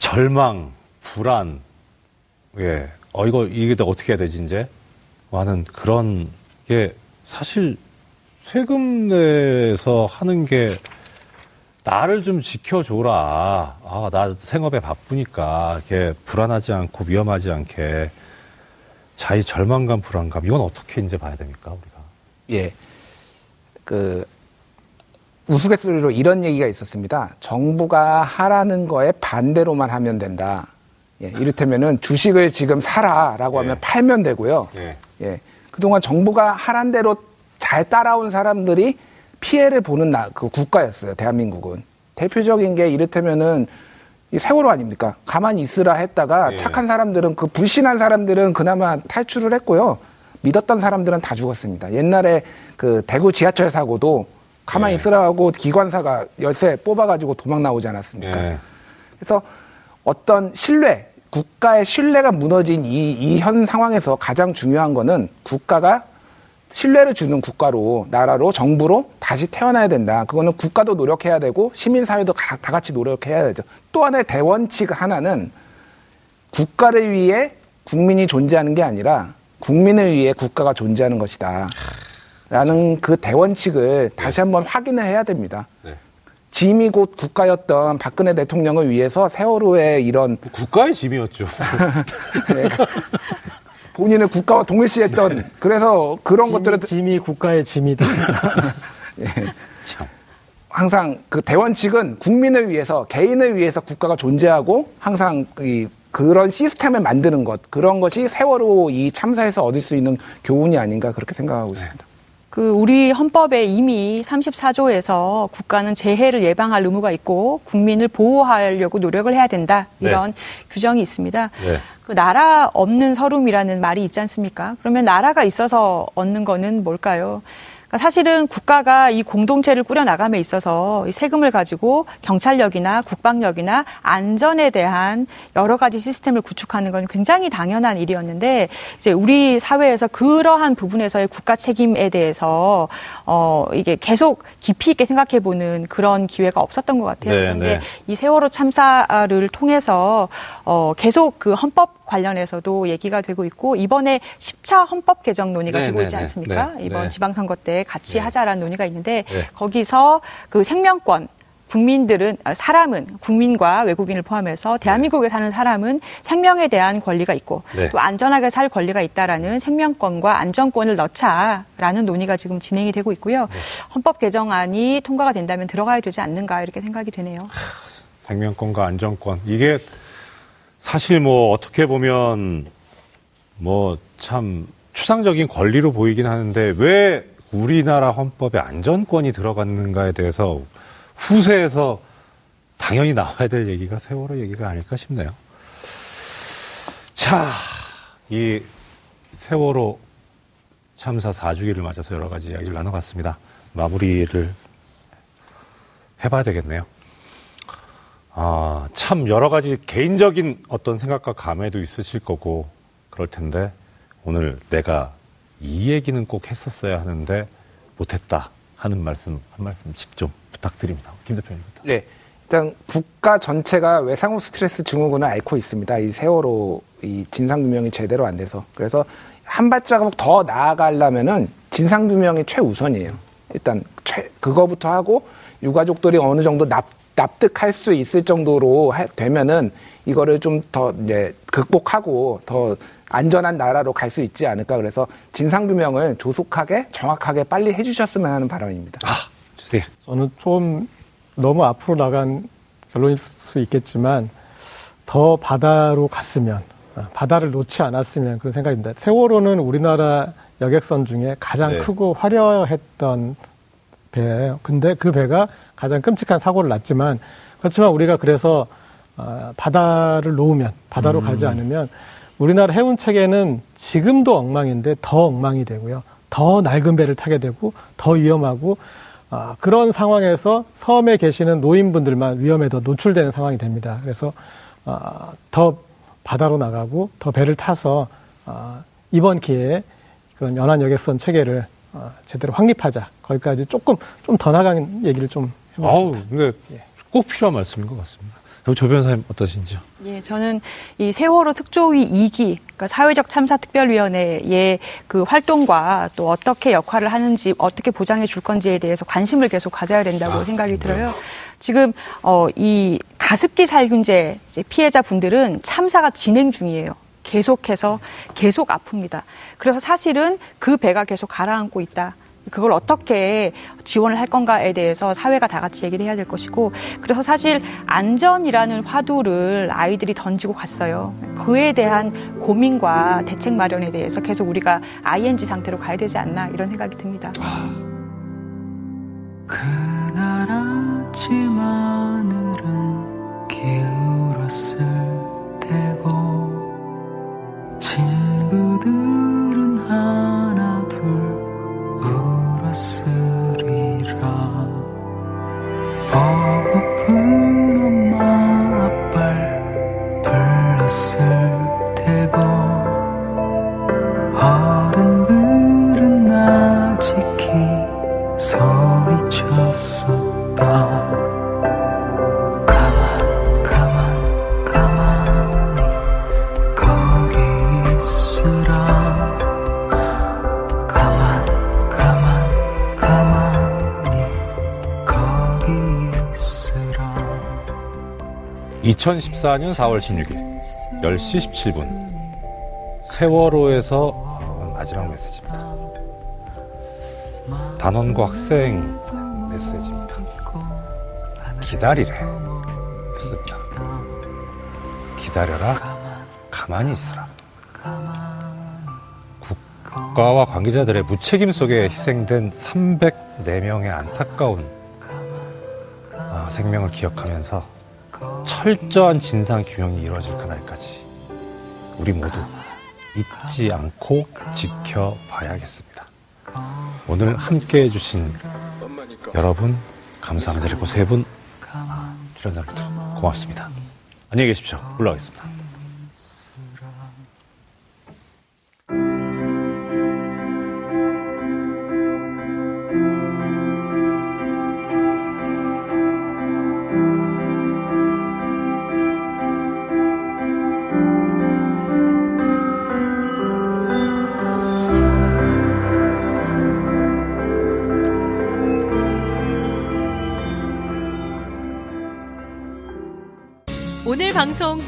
절망 불안 예 어 이거 이게 어떻게 해야 되지 이제 하는 그런 게 사실 세금 내서 하는 게 나를 좀 지켜줘라. 아, 나 생업에 바쁘니까 이렇게 불안하지 않고 위험하지 않게 자의 절망감, 불안감 이건 어떻게 이제 봐야 됩니까 우리가?
예, 그 우스갯소리로 이런 얘기가 있었습니다. 정부가 하라는 거에 반대로만 하면 된다. 예, 이를테면은 주식을 지금 사라라고 하면 예. 팔면 되고요. 예. 예. 그동안 정부가 하란 대로 잘 따라온 사람들이 피해를 보는 나, 그 국가였어요. 대한민국은. 대표적인 게 이를테면은 이 세월호 아닙니까? 가만히 있으라 했다가 예. 착한 사람들은 그 불신한 사람들은 그나마 탈출을 했고요. 믿었던 사람들은 다 죽었습니다. 옛날에 그 대구 지하철 사고도 가만히 예. 있으라 하고 기관사가 열쇠 뽑아가지고 도망 나오지 않았습니까? 예. 그래서 어떤 신뢰, 국가의 신뢰가 무너진 이, 이 현 상황에서 가장 중요한 거는 국가가 신뢰를 주는 국가로 나라로 정부로 다시 태어나야 된다. 그거는 국가도 노력해야 되고 시민사회도 다 같이 노력해야 되죠. 또 하나의 대원칙 하나는 국가를 위해 국민이 존재하는 게 아니라 국민을 위해 국가가 존재하는 것이다. 라는 그 대원칙을 다시 네. 한번 확인을 해야 됩니다. 네. 짐이 곧 국가였던 박근혜 대통령을 위해서 세월호의 이런
국가의 짐이었죠. [LAUGHS] 네.
본인은 국가와 동일시했던 네. 그래서 그런
짐,
것들을
짐이 국가의 짐이다. [LAUGHS] 예.
참. 항상 그 대원칙은 국민을 위해서 개인을 위해서 국가가 존재하고 항상 이 그런 시스템을 만드는 것 그런 것이 세월호 이 참사에서 얻을 수 있는 교훈이 아닌가 그렇게 생각하고 네. 있습니다.
그 우리 헌법에 이미 34조에서 국가는 재해를 예방할 의무가 있고 국민을 보호하려고 노력을 해야 된다 이런 네. 규정이 있습니다. 네. 그 나라 없는 서름이라는 말이 있지 않습니까? 그러면 나라가 있어서 얻는 거는 뭘까요? 그러니까 사실은 국가가 이 공동체를 꾸려나감에 있어서 이 세금을 가지고 경찰력이나 국방력이나 안전에 대한 여러 가지 시스템을 구축하는 건 굉장히 당연한 일이었는데 이제 우리 사회에서 그러한 부분에서의 국가 책임에 대해서 어 이게 계속 깊이 있게 생각해 보는 그런 기회가 없었던 것 같아요. 네, 그런데 네. 이 세월호 참사를 통해서 어 계속 그 헌법 관련해서도 얘기가 되고 있고 이번에 10차 헌법 개정 논의가 네, 되고 네, 있지 네. 않습니까? 네, 이번 네. 지방선거 때 같이 하자라는 논의가 있는데 거기서 그 생명권 국민들은 아, 사람은 국민과 외국인을 포함해서 대한민국에 사는 사람은 생명에 대한 권리가 있고 네. 또 안전하게 살 권리가 있다라는 생명권과 안전권을 넣자라는 논의가 지금 진행이 되고 있고요. 네. 헌법 개정안이 통과가 된다면 들어가야 되지 않는가 이렇게 생각이 되네요.
생명권과 안전권 이게 사실 뭐 어떻게 보면 뭐 참 추상적인 권리로 보이긴 하는데 왜 우리나라 헌법에 안전권이 들어갔는가에 대해서 후세에서 당연히 나와야 될 얘기가 세월호 얘기가 아닐까 싶네요. 자, 이 세월호 참사 4주기를 맞아서 여러 가지 이야기를 나눠봤습니다. 마무리를 해봐야 되겠네요. 아, 참 여러 가지 개인적인 어떤 생각과 감회도 있으실 거고 그럴 텐데 오늘 내가 이 얘기는 꼭 했었어야 하는데 못했다 하는 말씀 한 말씀씩 좀 부탁드립니다. 김 대표님부터.
네. 일단 국가 전체가 외상후 스트레스 증후군을 앓고 있습니다. 이 세월호 이 진상 규명이 제대로 안 돼서. 그래서 한 발자국 더 나아가려면은 진상 규명이 최우선이에요. 일단 최, 그거부터 하고 유가족들이 어느 정도 납, 납득할 수 있을 정도로 해, 되면은 이거를 좀 더 이제 극복하고 더 안전한 나라로 갈 수 있지 않을까. 그래서 진상 규명을 조속하게 정확하게 빨리 해주셨으면 하는 바람입니다.
아, 주세요.
저는 좀 너무 앞으로 나간 결론일 수 있겠지만 더 바다로 갔으면 아, 바다를 놓지 않았으면 그런 생각입니다. 세월호는 우리나라 여객선 중에 가장
네.
크고 화려했던 배예요. 근데 그 배가 가장 끔찍한 사고를 났지만 그렇지만 우리가 그래서 아, 바다를 놓으면 바다로 가지 않으면 우리나라 해운 체계는 지금도 엉망인데 더 엉망이 되고요. 더 낡은 배를 타게 되고 더 위험하고 아, 그런 상황에서 섬에 계시는 노인분들만 위험에 더 노출되는 상황이 됩니다. 그래서 아, 더 바다로 나가고 더 배를 타서 아, 이번 기회에 그런 연안 여객선 체계를 아, 제대로 확립하자. 거기까지 조금 좀 더 나간 얘기를 좀
아우. 근데 꼭 필요한 말씀인 것 같습니다. 그럼 조 변호사님 어떠신지요?
예, 저는 이 세월호 특조위 2기, 그러니까 사회적 참사 특별위원회의 그 활동과 또 어떻게 역할을 하는지, 어떻게 보장해 줄 건지에 대해서 관심을 계속 가져야 된다고 생각이 들어요. 지금 어, 이 가습기 살균제 피해자 분들은 참사가 진행 중이에요. 계속해서 계속 아픕니다. 그래서 사실은 그 배가 계속 가라앉고 있다. 그걸 어떻게 지원을 할 건가에 대해서 사회가 다 같이 얘기를 해야 될 것이고 그래서 사실 안전이라는 화두를 아이들이 던지고 갔어요. 그에 대한 고민과 대책 마련에 대해서 계속 우리가 ING 상태로 가야 되지 않나 이런 생각이 듭니다.
그날 아침 하늘은
2014년 4월 16일 10시 17분 세월호에서 마지막 메시지입니다. 단원고 학생 메시지입니다. 기다리래. 였습니다. 기다려라. 가만히 있으라. 국가와 관계자들의 무책임 속에 희생된 304명의 안타까운 아, 생명을 기억하면서 철저한 진상 규명이 이루어질 그날까지 우리 모두 잊지 않고 지켜봐야겠습니다. 오늘 함께 해주신 여러분 감사합니다. 그리고 세 분 출연자분들 고맙습니다. 안녕히 계십시오. 올라가겠습니다.